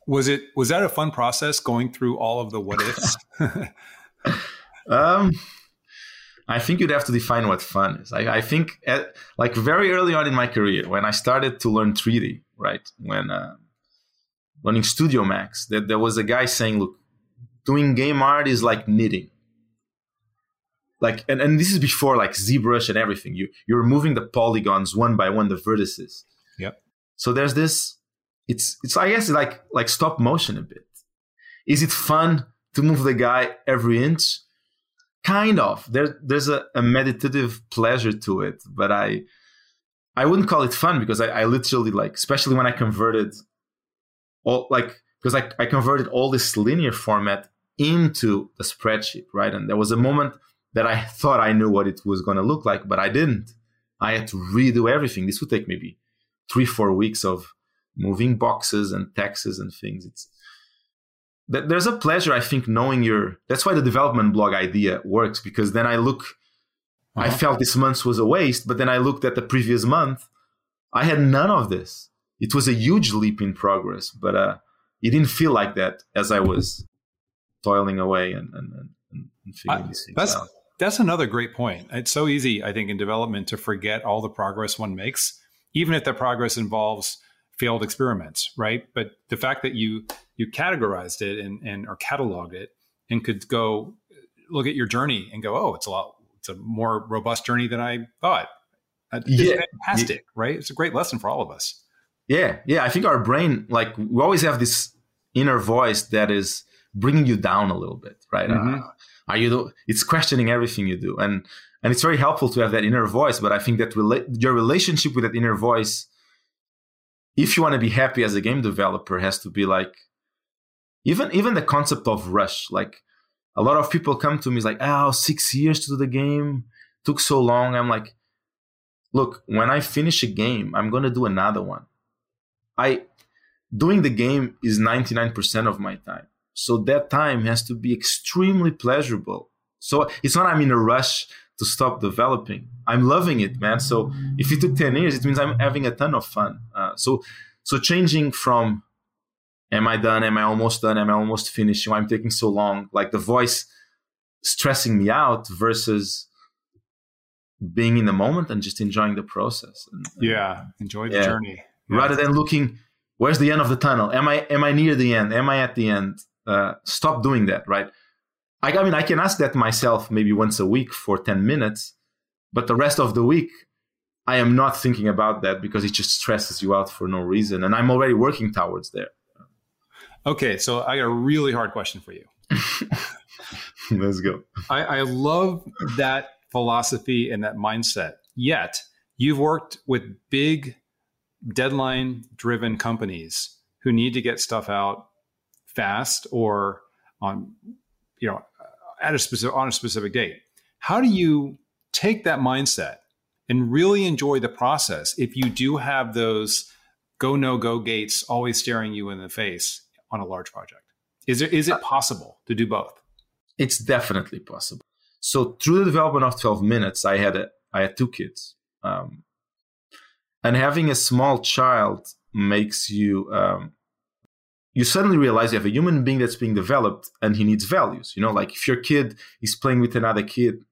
Speaker 2: Was it was that a fun process going through all of the what ifs?
Speaker 4: um, I think you'd have to define what fun is. I, I think at, like very early on in my career, when I started to learn 3D, right? When uh, learning Studio Max, that there was a guy saying, "Look, doing game art is like knitting." Like, and, and this is before like ZBrush and everything. You you're moving the polygons one by one, the vertices.
Speaker 2: Yep.
Speaker 4: So there's this it's it's I guess like like stop motion a bit. Is it fun to move the guy every inch? Kind of. There there's a, a, meditative pleasure to it but i i wouldn't call it fun because I, I literally like especially when i converted all like because I, I converted all this linear format into a spreadsheet right? And there was a moment that i thought i knew what it was going to look like but i didn't. I had to redo everything. This would take maybe three four weeks of moving boxes and taxes and things. It's there's a pleasure i think knowing your that's why the development blog idea works because then i look uh-huh. i felt this month was a waste but then i looked at the previous month i had none of this. It was a huge leap in progress but uh, it didn't feel like that as i was toiling away and, and, and figuring I, these things
Speaker 2: that's,
Speaker 4: out.
Speaker 2: that's another great point. It's so easy i think in development to forget all the progress one makes even if that progress involves failed experiments, right? But the fact that you you categorized it and, and or cataloged it and could go look at your journey and go, oh, it's a lot, it's a more robust journey than I thought. It's yeah. fantastic, yeah. right? It's a great lesson for all of us.
Speaker 4: Yeah, yeah. I think our brain, like, we always have this inner voice that is bringing you down a little bit, right? Mm-hmm. Uh, are you? It's questioning everything you do, and and it's very helpful to have that inner voice. But I think that rela- your relationship with that inner voice if you want to be happy as a game developer has to be like even even the concept of rush like a lot of people come to me like oh six years to do the game took so long i'm like look when i finish a game i'm going to do another one i doing the game is 99% of my time so that time has to be extremely pleasurable so it's not i'm in a rush to stop developing. I'm loving it, man. So if it took 10 years, it means I'm having a ton of fun. Uh, so, so changing from am I done? Am I almost done? Am I almost finished? Why I'm taking so long? Like the voice stressing me out versus being in the moment and just enjoying the process. And,
Speaker 2: yeah, enjoy the yeah. journey.
Speaker 4: Yeah. Rather than looking, where's the end of the tunnel? Am I am I near the end? Am I at the end? Uh, stop doing that, right? I, I mean, I can ask that myself maybe once a week for 10 minutes, but the rest of the week, I am not thinking about that because it just stresses you out for no reason. And I'm already working towards there.
Speaker 2: Okay, so I got a really hard question for you.
Speaker 4: Let's go.
Speaker 2: I, I love that philosophy and that mindset. Yet, you've worked with big deadline driven companies who need to get stuff out fast or on you know at a specific on a specific date. How do you take that mindset and really enjoy the process if you do have those go no go gates always staring you in the face on a large project? Is it is it possible to do both?
Speaker 4: It's definitely possible. So through the development of 12 minutes, I had a, I had two kids, um, and having a small child makes you um, you suddenly realize you have a human being that's being developed and he needs values. You know, like if your kid is playing with another kid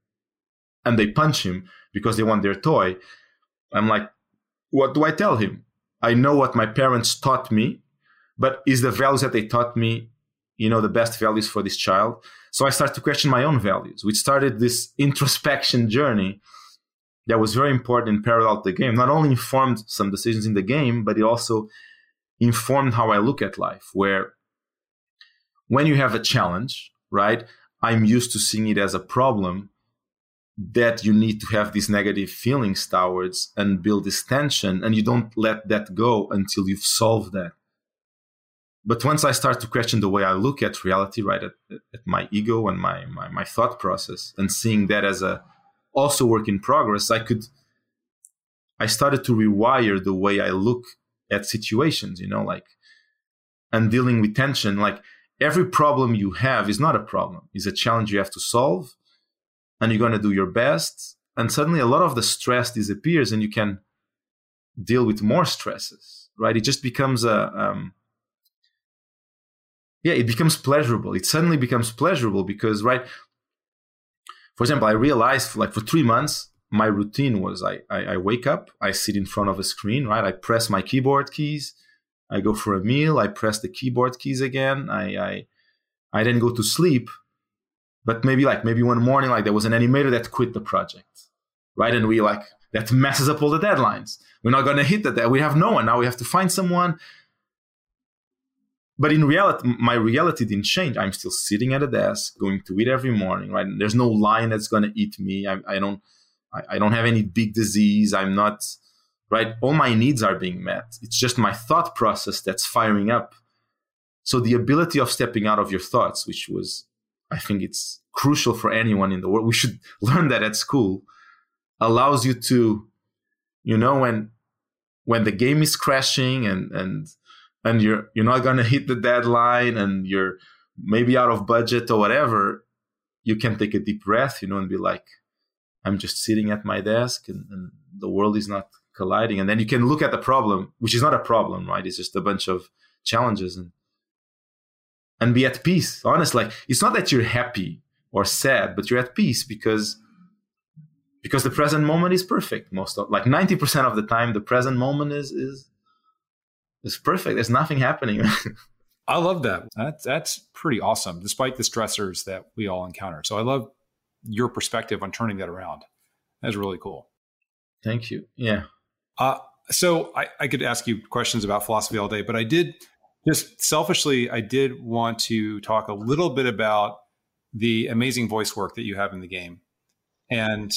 Speaker 4: and they punch him because they want their toy, I'm like, what do I tell him? I know what my parents taught me, but is the values that they taught me, you know, the best values for this child? So I start to question my own values, which started this introspection journey that was very important in parallel to the game. Not only informed some decisions in the game, but it also informed how I look at life, where when you have a challenge, right, I'm used to seeing it as a problem that you need to have these negative feelings towards and build this tension, and you don't let that go until you've solved that. But once I start to question the way I look at reality, right, at, at my ego and my, my, my thought process, and seeing that as a also work in progress, I could I started to rewire the way I look at situations, you know, like, and dealing with tension. Like, every problem you have is not a problem, it's a challenge you have to solve, and you're going to do your best. And suddenly, a lot of the stress disappears, and you can deal with more stresses, right? It just becomes a, um, yeah, it becomes pleasurable. It suddenly becomes pleasurable because, right? For example, I realized like for three months, my routine was I, I, I wake up, I sit in front of a screen, right? I press my keyboard keys, I go for a meal, I press the keyboard keys again, I I, I then go to sleep. But maybe like maybe one morning, like there was an animator that quit the project, right? And we like that messes up all the deadlines. We're not gonna hit that. We have no one now. We have to find someone. but in reality, my reality didn't change. I'm still sitting at a desk, going to eat every morning. Right? There's no lion that's going to eat me. I, I don't. I, I don't have any big disease. I'm not. Right? All my needs are being met. It's just my thought process that's firing up. So the ability of stepping out of your thoughts, which was, I think, it's crucial for anyone in the world. We should learn that at school. Allows you to, you know, when when the game is crashing and and and you're you're not gonna hit the deadline and you're maybe out of budget or whatever, you can take a deep breath, you know, and be like, I'm just sitting at my desk and, and the world is not colliding. And then you can look at the problem, which is not a problem, right? It's just a bunch of challenges and and be at peace. Honest, like it's not that you're happy or sad, but you're at peace because because the present moment is perfect. Most of like ninety percent of the time, the present moment is is is perfect. There's nothing happening.
Speaker 2: I love that. That's that's pretty awesome, despite the stressors that we all encounter. So I love your perspective on turning that around. That's really cool.
Speaker 4: Thank you. Yeah.
Speaker 2: Uh, so I, I could ask you questions about philosophy all day, but I did just selfishly, I did want to talk a little bit about the amazing voice work that you have in the game, and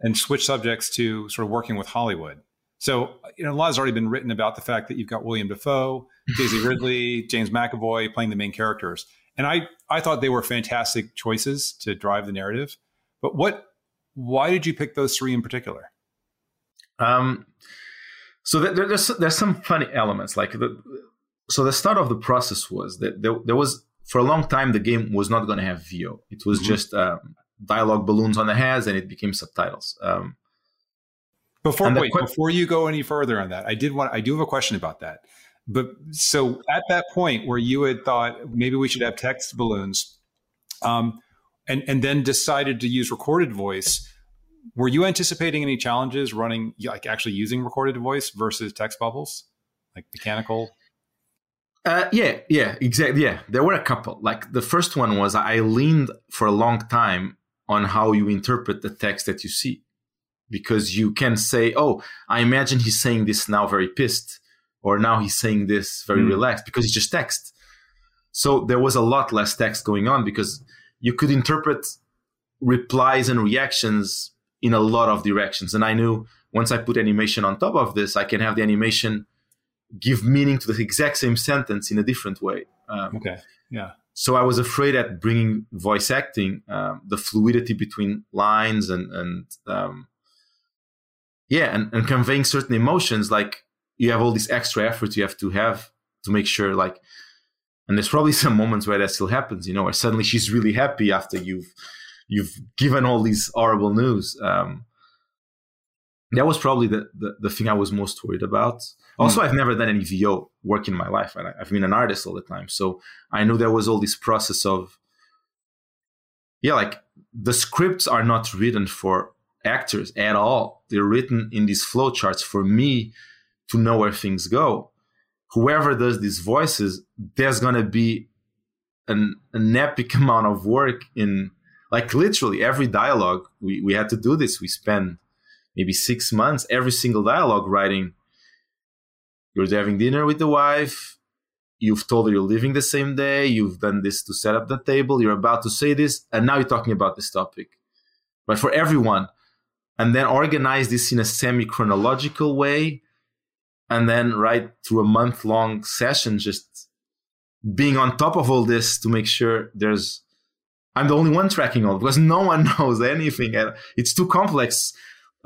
Speaker 2: and switch subjects to sort of working with Hollywood. So, you know, a lot has already been written about the fact that you've got Willem Dafoe, Daisy Ridley, James McAvoy playing the main characters. And I, I thought they were fantastic choices to drive the narrative. But what, why did you pick those three in particular?
Speaker 4: Um, so there, there's there's some funny elements. Like the, so the start of the process was that there, there was for a long time the game was not going to have VO. It was mm-hmm. just um, dialogue balloons on the heads, and it became subtitles. Um,
Speaker 2: before wait, qu- before you go any further on that, I did want I do have a question about that. But so at that point where you had thought maybe we should have text balloons, um, and and then decided to use recorded voice, were you anticipating any challenges running like actually using recorded voice versus text bubbles, like mechanical?
Speaker 4: Uh, yeah, yeah, exactly. Yeah, there were a couple. Like the first one was I leaned for a long time on how you interpret the text that you see because you can say, "Oh, I imagine he's saying this now very pissed," or now he's saying this very mm. relaxed because it's just text. So there was a lot less text going on because you could interpret replies and reactions in a lot of directions. And I knew once I put animation on top of this, I can have the animation give meaning to the exact same sentence in a different way.
Speaker 2: Um, okay. Yeah.
Speaker 4: So I was afraid at bringing voice acting, um, the fluidity between lines and and um, yeah and, and conveying certain emotions like you have all this extra effort you have to have to make sure like and there's probably some moments where that still happens you know where suddenly she's really happy after you've you've given all these horrible news um, that was probably the, the, the thing i was most worried about also mm. i've never done any vo work in my life right? i've been an artist all the time so i knew there was all this process of yeah like the scripts are not written for actors at all. They're written in these flowcharts for me to know where things go. Whoever does these voices, there's gonna be an, an epic amount of work in like literally every dialogue. We we had to do this. We spent maybe six months every single dialogue writing. You're having dinner with the wife. You've told her you're leaving the same day. You've done this to set up the table. You're about to say this, and now you're talking about this topic. But for everyone, and then organize this in a semi chronological way and then right through a month long session just being on top of all this to make sure there's i'm the only one tracking all because no one knows anything it's too complex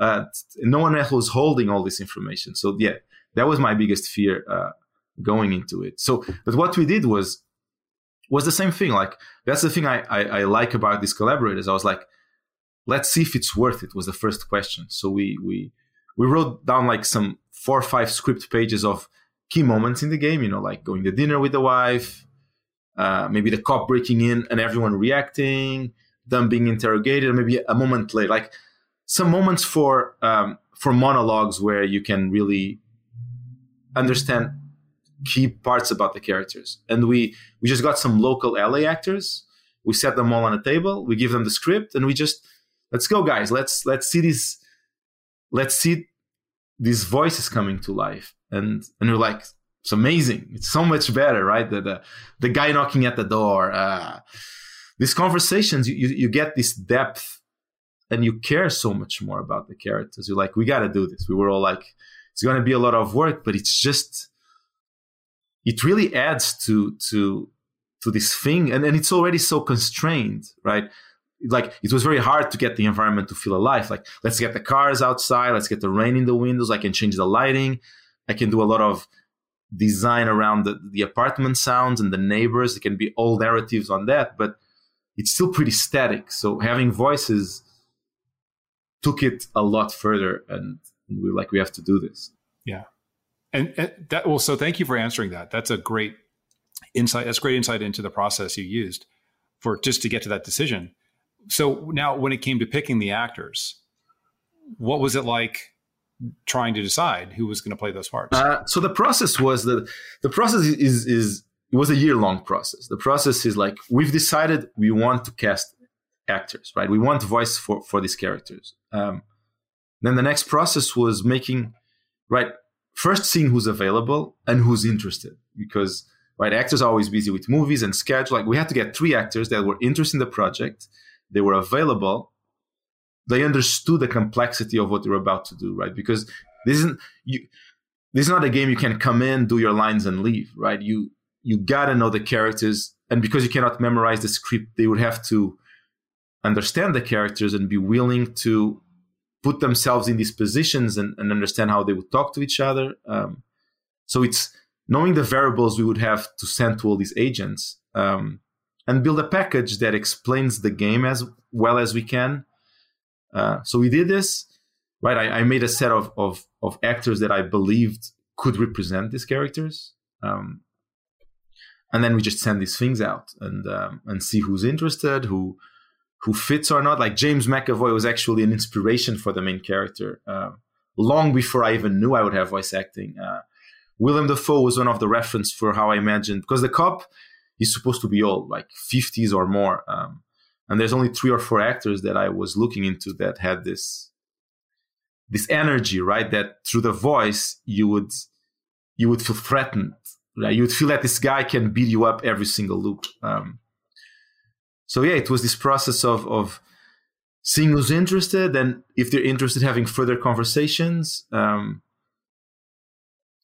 Speaker 4: uh, no one else was holding all this information. So yeah that was my biggest fear uh, going into it. So but what we did was was the same thing. Like that's the thing I, I, I like about these collaborators. I was like let's see if it's worth it was the first question. So we we we wrote down like some four or five script pages of key moments in the game you know like going to dinner with the wife uh, maybe the cop breaking in and everyone reacting them being interrogated maybe a moment later. Like some moments for um, for monologues where you can really understand key parts about the characters and we we just got some local la actors we set them all on a table we give them the script and we just let's go guys let's let's see these let's see these voices coming to life and and we're like it's amazing. It's so much better, right? The the, the guy knocking at the door. Uh, these conversations, you, you get this depth, and you care so much more about the characters. You're like, we got to do this. We were all like, it's going to be a lot of work, but it's just, it really adds to to to this thing, and and it's already so constrained, right? like it was very hard to get the environment to feel alive. Like let's get the cars outside, let's get the rain in the windows. I can change the lighting. I can do a lot of design around the, the apartment sounds and the neighbors. It can be all narratives on that, but it's still pretty static. So having voices took it a lot further, and we are like, we have to do this.
Speaker 2: Yeah, and, and that well, so thank you for answering that. That's a great insight. That's great insight into the process you used for just to get to that decision so now when it came to picking the actors what was it like trying to decide who was going to play those parts
Speaker 4: uh, so the process was that the process is is it was a year long process the process is like we've decided we want to cast actors right we want voice for for these characters um, then the next process was making right first seeing who's available and who's interested because right actors are always busy with movies and schedule like we had to get three actors that were interested in the project they were available, they understood the complexity of what they were about to do, right? Because this isn't you. This is not a game you can come in, do your lines, and leave, right? You you gotta know the characters, and because you cannot memorize the script, they would have to understand the characters and be willing to put themselves in these positions and, and understand how they would talk to each other. Um, so it's knowing the variables we would have to send to all these agents. Um, and build a package that explains the game as well as we can. Uh, so we did this, right? I, I, made a set of, of, of actors that I believed could represent these characters. Um, and then we just send these things out and um, and see who's interested, who who fits or not. Like James McAvoy was actually an inspiration for the main character. Uh, long before I even knew I would have voice acting, uh, Willem Dafoe was one of the reference for how I imagined because the cop is supposed to be old, like 50s or more. Um, and there's only three or four actors that I was looking into that had this this energy, right? That through the voice you would you would feel threatened. Right? You would feel that this guy can beat you up every single loop. Um, so yeah, it was this process of of seeing who's interested, and if they're interested, having further conversations, um,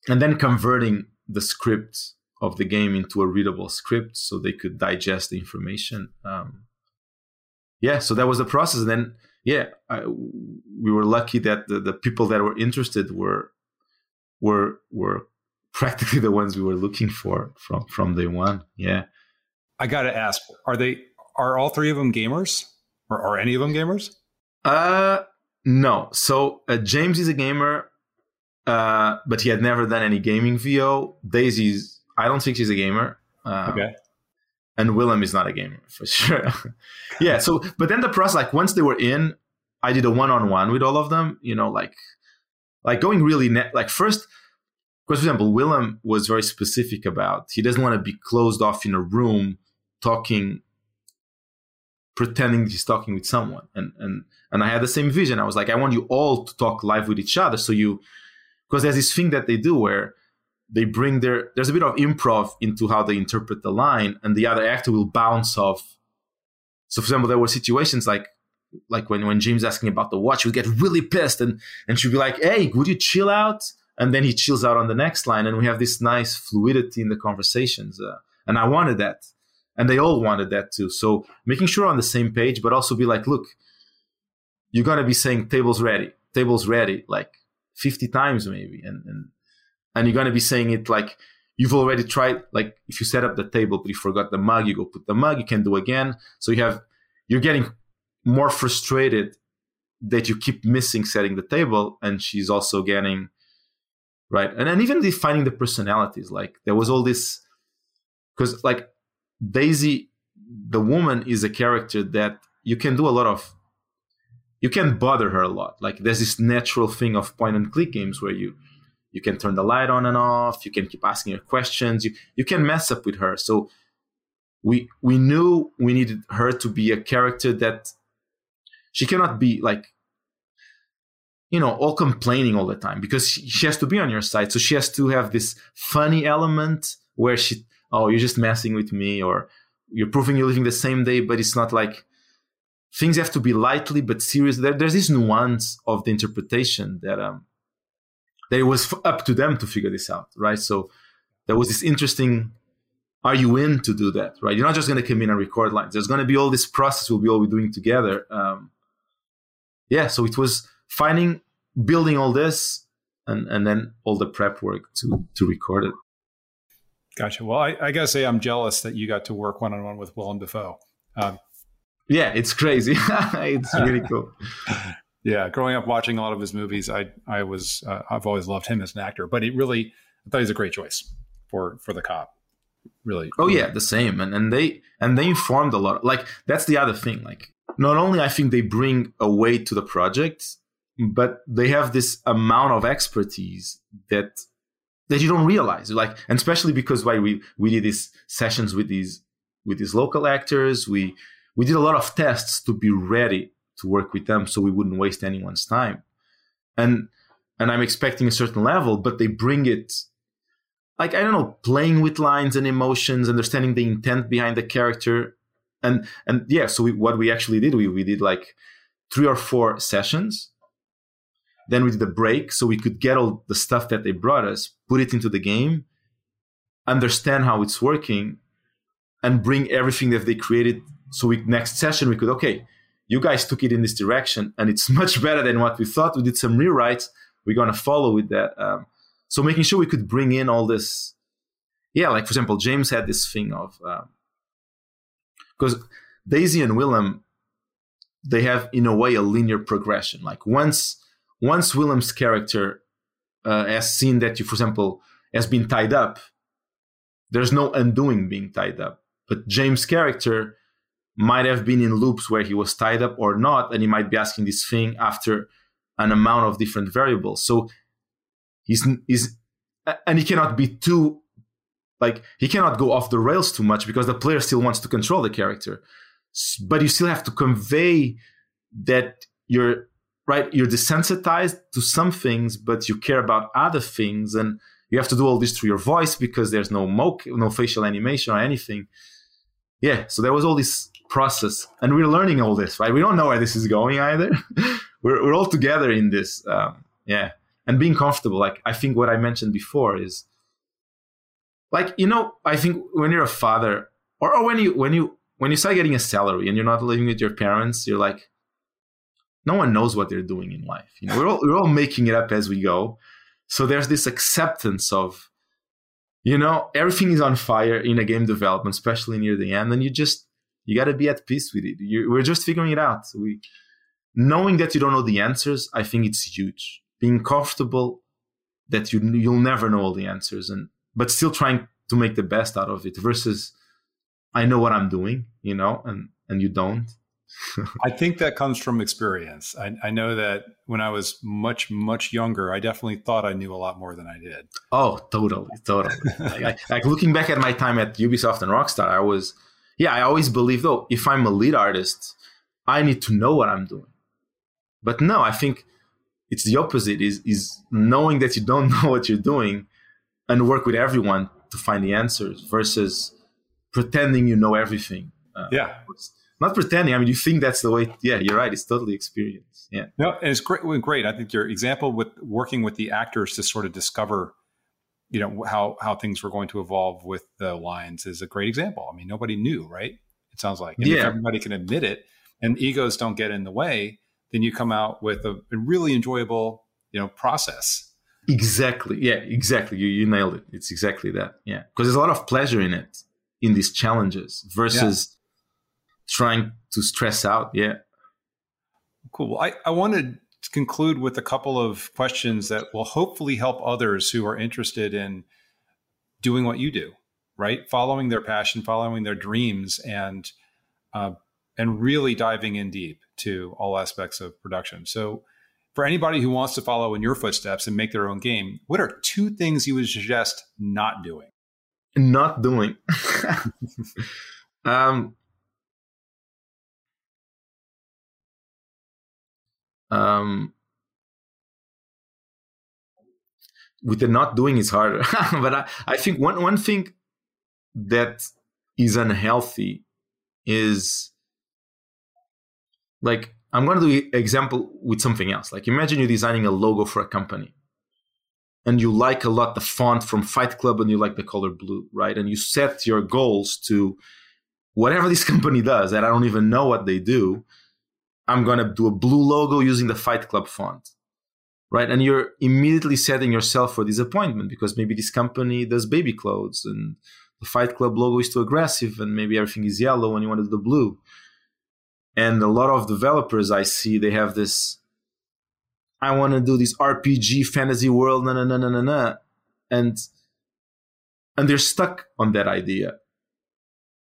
Speaker 4: and then converting the script of the game into a readable script so they could digest the information. Um, yeah, so that was the process. And then, yeah, I, we were lucky that the, the people that were interested were were were practically the ones we were looking for from from day one. Yeah,
Speaker 2: I got to ask: Are they are all three of them gamers, or are any of them gamers?
Speaker 4: Uh, no. So uh, James is a gamer, uh, but he had never done any gaming VO. Daisy's I don't think she's a gamer.
Speaker 2: Um, okay.
Speaker 4: And Willem is not a gamer for sure. yeah. So, but then the process, like once they were in, I did a one-on-one with all of them. You know, like, like going really net. Like first, because for example, Willem was very specific about he doesn't want to be closed off in a room talking, pretending he's talking with someone. And and and I had the same vision. I was like, I want you all to talk live with each other. So you, because there's this thing that they do where they bring their there's a bit of improv into how they interpret the line and the other actor will bounce off so for example there were situations like like when when james asking about the watch would get really pissed and and she'd be like hey would you chill out and then he chills out on the next line and we have this nice fluidity in the conversations uh, and i wanted that and they all wanted that too. So making sure on the same page but also be like look you're to be saying tables ready tables ready like 50 times maybe. And, and and you're to be saying it like you've already tried like if you set up the table but you forgot the mug you go put the mug you can do again. So you have you're getting more frustrated that you keep missing setting the table and she's also getting right? And then even defining the personalities like there was all this because like daisy the woman is a character that you can do a lot of you can bother her a lot like there's this natural thing of point and click games where you you can turn the light on and off you can keep asking her questions you, you can mess up with her so we we knew we needed her to be a character that she cannot be like you know, all complaining all the time because she, she has to be on your side. So she has to have this funny element where she, oh, you're just messing with me, or you're proving you're living the same day, but it's not like things have to be lightly but serious. There, there's this nuance of the interpretation that um that it was up to them to figure this out, right? So there was this interesting. Are you in to do that, right? You're not just going to come in and record lines. There's going to be all this process we'll be all be doing together. Um, yeah, so it was finding, building all this, and and then all the prep work to to record it.
Speaker 2: Gotcha. Well, I, I gotta say, I'm jealous that you got to work one on one with Willem Dafoe. Um,
Speaker 4: yeah, it's crazy. it's really cool.
Speaker 2: yeah, growing up watching a lot of his movies, I I was uh, I've always loved him as an actor, but he really I thought he was a great choice for for the cop. Really.
Speaker 4: Oh yeah, the same, and and they and they informed a lot. Like that's the other thing. Like not only I think they bring a weight to the project, but they have this amount of expertise that that you don't realize. Like, and especially because why we we did these sessions with these with these local actors, we we did a lot of tests to be ready to work with them so we wouldn't waste anyone's time. And and i'm expecting a certain level but they bring it like i don't know playing with lines and emotions understanding the intent behind the character. And and yeah so we, what we actually did we, we did like three or four sessions then we did a break so we could get all the stuff that they brought us put it into the game understand how it's working and bring everything that they created so we next session we could okay you guys took it in this direction and it's much better than what we thought. We did some rewrites. We're going to follow with that. Um, so making sure we could bring in all this. Yeah, like for example, James had this thing of because um, Daisy and Willem, they have in a way a linear progression. Like once once Willem's character uh, has seen that you, for example, has been tied up, there's no undoing being tied up. But James' character might have been in loops where he was tied up or not, and he might be asking this thing after an amount of different variables. So he's he's and he cannot be too like he cannot go off the rails too much because the player still wants to control the character. But you still have to convey that you're right, you're desensitized to some things, but you care about other things, and you have to do all this through your voice because there's no mo no facial animation or anything. Yeah, so there was all this process and we're learning all this right? We don't know where this is going either. We're, we're all together in this um, yeah and being comfortable. Like i think what i mentioned before is like you know i think when you're a father or, or when you when you when you start getting a salary and you're not living with your parents you're like no one knows what they're doing in life you know we're all, we're all making it up as we go so there's this acceptance of you know everything is on fire in a game development especially near the end and you just you got to be at peace with it. You, we're just figuring it out. We, knowing that you don't know the answers, I think it's huge. Being comfortable that you you'll never know all the answers, and but still trying to make the best out of it. Versus, I know what I'm doing, you know, and and you don't.
Speaker 2: I think that comes from experience. I, I, know that when I was much, much younger, I definitely thought I knew a lot more than I did.
Speaker 4: Oh, totally, totally. like, like, looking back at my time at Ubisoft and Rockstar, I was yeah, I always believed, though, if I'm a lead artist, I need to know what I'm doing. But no, I think it's the opposite is is knowing that you don't know what you're doing and work with everyone to find the answers versus pretending you know everything.
Speaker 2: Uh, yeah.
Speaker 4: Not pretending. I mean, you think that's the way. Yeah, you're right. It's totally experience. Yeah.
Speaker 2: No, and it's great. Great. I think your example with working with the actors to sort of discover you know how how things were going to evolve with the lines is a great example. I mean, nobody knew, right? It sounds like, and yeah. if everybody can admit it, and egos don't get in the way, then you come out with a, a really enjoyable, you know, process.
Speaker 4: Exactly. Yeah. Exactly. You you nailed it. It's exactly that. Yeah. Because there's a lot of pleasure in it, in these challenges, versus yeah. Trying to stress out. Yeah.
Speaker 2: Cool. I I want to conclude with a couple of questions that will hopefully help others who are interested in doing what you do, right? Following their passion, following their dreams, and uh, and really diving in deep to all aspects of production. So, for anybody who wants to follow in your footsteps and make their own game, what are two things you would suggest not doing?
Speaker 4: Not doing. um, um, with the not doing is harder. but I, I think one one thing that is unhealthy is like I'm going to do example with something else. Like imagine you're designing a logo for a company and you like a lot the font from Fight Club and you like the color blue, right? And you set your goals to whatever this company does that I don't even know what they do. I'm going to do a blue logo using the Fight Club font, right? And you're immediately setting yourself for disappointment because maybe this company does baby clothes and the Fight Club logo is too aggressive and maybe everything is yellow when you want to do the blue. And a lot of developers I see, they have this I want to do this RPG fantasy world, na na na na na na, and and they're stuck on that idea,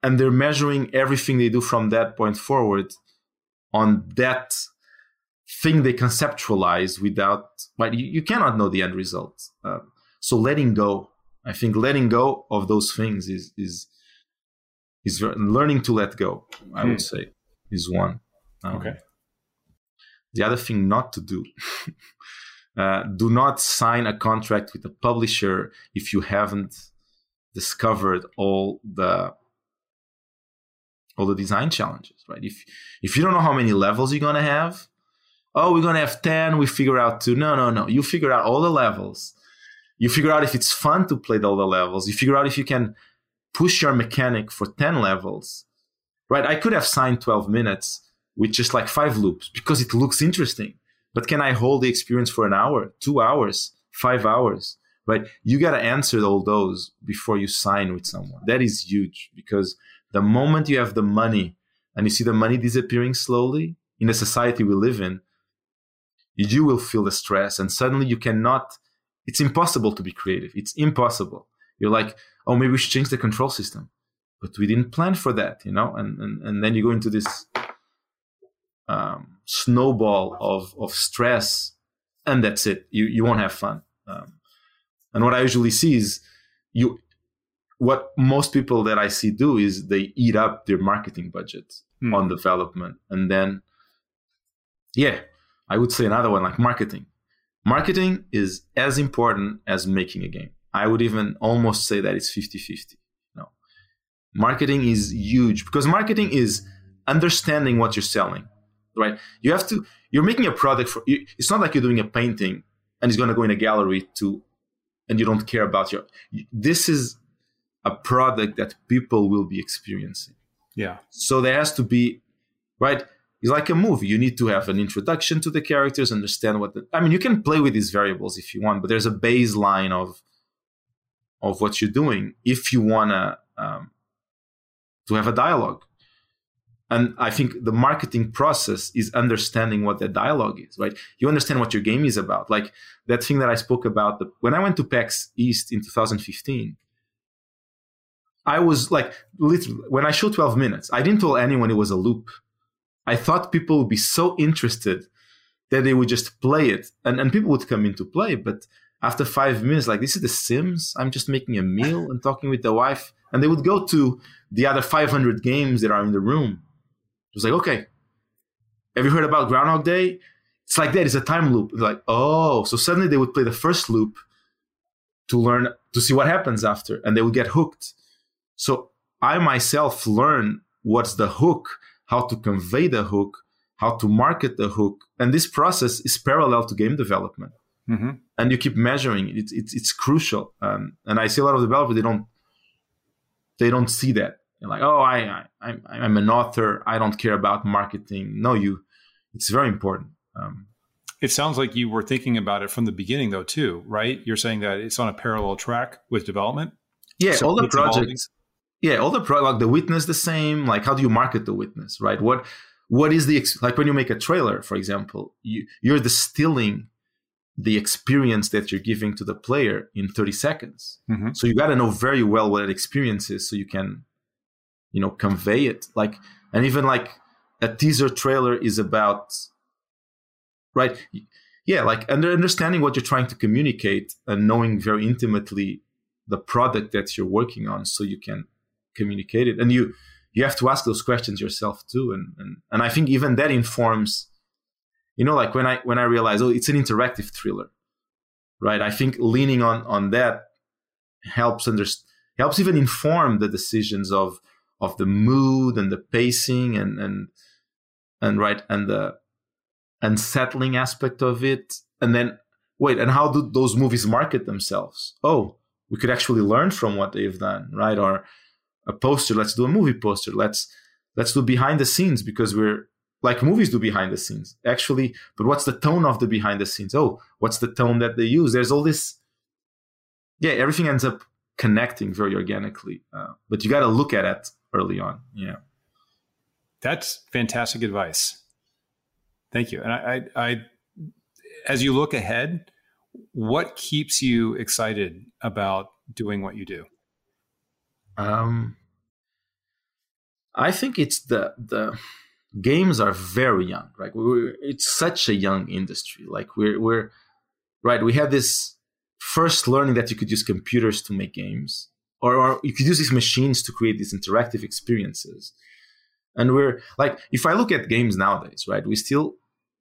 Speaker 4: and they're measuring everything they do from that point forward on that thing they conceptualize without like you, you cannot know the end result. Uh, so letting go, I think letting go of those things is is is learning to let go. I hmm. would say is one.
Speaker 2: Um, okay.
Speaker 4: The other thing not to do uh, do not sign a contract with a publisher if you haven't discovered all the all the design challenges right if if you don't know how many levels you're to have oh we're to have 10 we figure out two no no no you figure out all the levels you figure out if it's fun to play all the levels you figure out if you can push your mechanic for 10 levels right i could have signed 12 minutes with just like five loops because it looks interesting. But can I hold the experience for an hour, two hours, five hours? Right? You got to answer all those before you sign with someone. That is huge because the moment you have the money and you see the money disappearing slowly in the society we live in, you will feel the stress and suddenly you cannot, it's impossible to be creative. It's impossible. You're like, oh, maybe we should change the control system. But we didn't plan for that, you know? And, and, and then you go into this um, snowball of of stress, and that's it. You you won't have fun. Um, and what I usually see is you. What most people that I see do is they eat up their marketing budget hmm. on development, and then, yeah, I would say another one like marketing. Marketing is as important as making a game. I would even almost say that it's 50 50. No. Marketing is huge because marketing is understanding what you're selling right? You have to. You're making a product for. You, it's not like you're doing a painting and it's going to go in a gallery to, and you don't care about your. This is a product that people will be experiencing.
Speaker 2: Yeah.
Speaker 4: So there has to be, right? It's like a movie. You need to have an introduction to the characters, understand what the. I mean, you can play with these variables if you want, but there's a baseline of of what you're doing if you wanna um, to have a dialogue and i think the marketing process is understanding what that dialogue is right you understand what your game is about like that thing that i spoke about the, when i went to pax east in 2015 i was like literally when i showed 12 minutes i didn't tell anyone it was a loop i thought people would be so interested that they would just play it and, and people would come in to play but after five minutes like this is the sims i'm just making a meal and talking with the wife and they would go to the other 500 games that are in the room it was like, okay, have you heard about Groundhog Day? It's like that. It's a time loop. like, oh, so suddenly they would play the first loop to learn to see what happens after, and they would get hooked. So I myself learn what's the hook, how to convey the hook, how to market the hook, and this process is parallel to game development. Mm-hmm. And you keep measuring it. It's, it's, it's crucial. Um, and I see a lot of developers they don't they don't see that you're like, oh, I, I, I'm an author. I don't care about marketing. No, you, it's very important. Um,
Speaker 2: it sounds like you were thinking about it from the beginning, though, too, right? You're saying that it's on a parallel track with development.
Speaker 4: Yeah, so all the projects. Yeah, all the pro- like the witness the same. Like, how do you market the witness, right? What what is the ex- like when you make a trailer, for example, you you're distilling the experience that you're giving to the player in 30 seconds. Mm-hmm. So you got to know very well what that experience is, so you can you know convey it like and even like a teaser trailer is about right yeah like understanding what you're trying to communicate and knowing very intimately the product that you're working on so you can communicate it and you you have to ask those questions yourself too. And and, and i think even that informs you know like when i when i realize oh it's an interactive thriller right? I think leaning on on that helps under, helps even inform the decisions of of the mood and the pacing and and and right and the unsettling aspect of it. And then wait and how do those movies market themselves? Oh we could actually learn from what they've done right? Or a poster let's do a movie poster. Let's let's do behind the scenes because we're like movies do behind the scenes actually. But what's the tone of the behind the scenes? Oh what's the tone that they use? There's all this yeah everything ends up connecting very organically uh, but you got to look at it early on yeah.
Speaker 2: That's fantastic advice. Thank you. And I, I, I as you look ahead what keeps you excited about doing what you do
Speaker 4: um i think it's the the games are very young right? It's such a young industry. Like we're we're right we have this first learning that you could use computers to make games or, or you could use these machines to create these interactive experiences. And we're like if i look at games nowadays right we still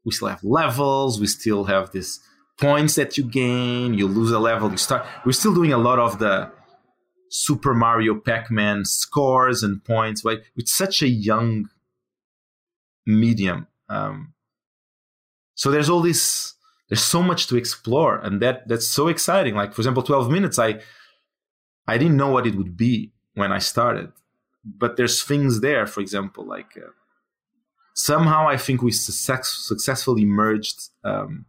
Speaker 4: we still have levels we still have this points that you gain you lose a level you start we're still doing a lot of the super mario pac-man scores and points right it's such a young medium. Um, so there's all this, there's so much to explore, and that that's so exciting. Like for example, 12 minutes, I I didn't know what it would be when I started, but there's things there. For example, like uh, somehow I think we success, successfully merged. Um,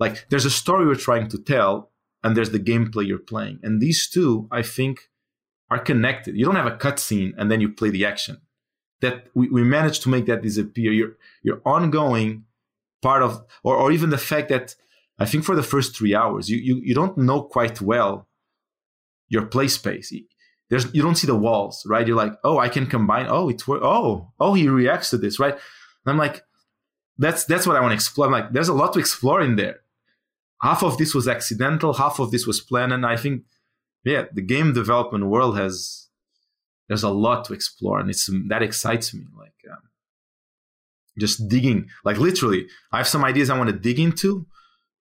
Speaker 4: like there's a story we're trying to tell, and there's the gameplay you're playing, and these two, I think, are connected. You don't have a cutscene and then you play the action that we, we managed to make that disappear. Your your ongoing part of, or, or even the fact that I think for the first three hours, you, you, you don't know quite well your play space. There's, you don't see the walls, right? You're like, oh, I can combine. Oh, it's oh, oh, he reacts to this, right? And I'm like, that's that's what I want to explore. I'm like, there's a lot to explore in there. Half of this was accidental, half of this was planned, and I think, yeah, the game development world has there's a lot to explore and it's that excites me like um, just digging like literally i have some ideas i want to dig into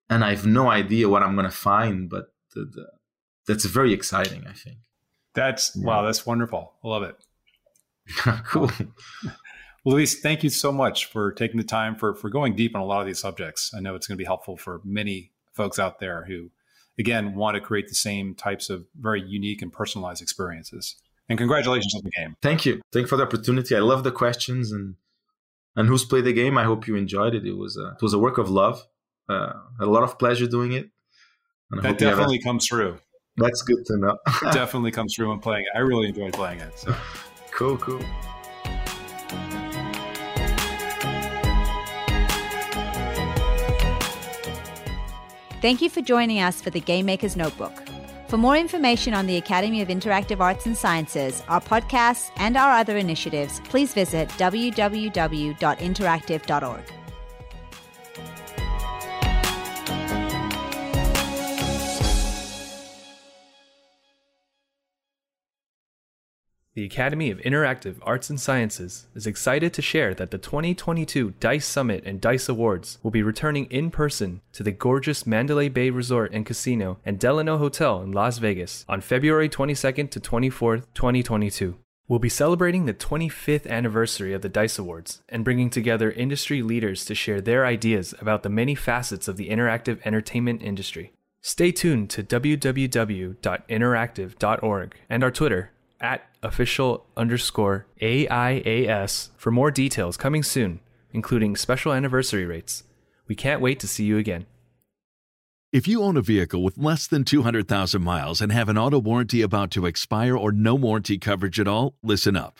Speaker 4: and i have no idea what i'm going to find but the, the, that's very exciting i think.
Speaker 2: That's yeah. wow that's wonderful. I love it.
Speaker 4: Cool.
Speaker 2: Luis thank you so much for taking the time for for going deep on a lot of these subjects. I know it's going to be helpful for many folks out there who again want to create the same types of very unique and personalized experiences and congratulations on the game.
Speaker 4: Thank you. Thank you for the opportunity. I love the questions and and who's played the game. I hope you enjoyed it. It was a, it was a work of love. Uh, a lot of pleasure doing it.
Speaker 2: that definitely comes through.
Speaker 4: That's good to know.
Speaker 2: definitely comes through when playing it. I really enjoyed playing it. So
Speaker 4: cool, cool.
Speaker 3: Thank you for joining us for the Game Maker's Notebook. For more information on the Academy of Interactive Arts and Sciences, our podcasts, and our other initiatives, please visit www.interactive.org.
Speaker 1: The Academy of Interactive Arts and Sciences is excited to share that the 2022 DICE Summit and DICE Awards will be returning in person to the gorgeous Mandalay Bay Resort and Casino and Delano Hotel in Las Vegas on February 22nd to 24th, 2022. We'll be celebrating the 25th anniversary of the DICE Awards and bringing together industry leaders to share their ideas about the many facets of the interactive entertainment industry. Stay tuned to www.interactive.org and our Twitter at official underscore AIAS for more details coming soon, including special anniversary rates. We can't wait to see you again.
Speaker 5: If you own a vehicle with less than 200,000 miles and have an auto warranty about to expire or no warranty coverage at all, listen up.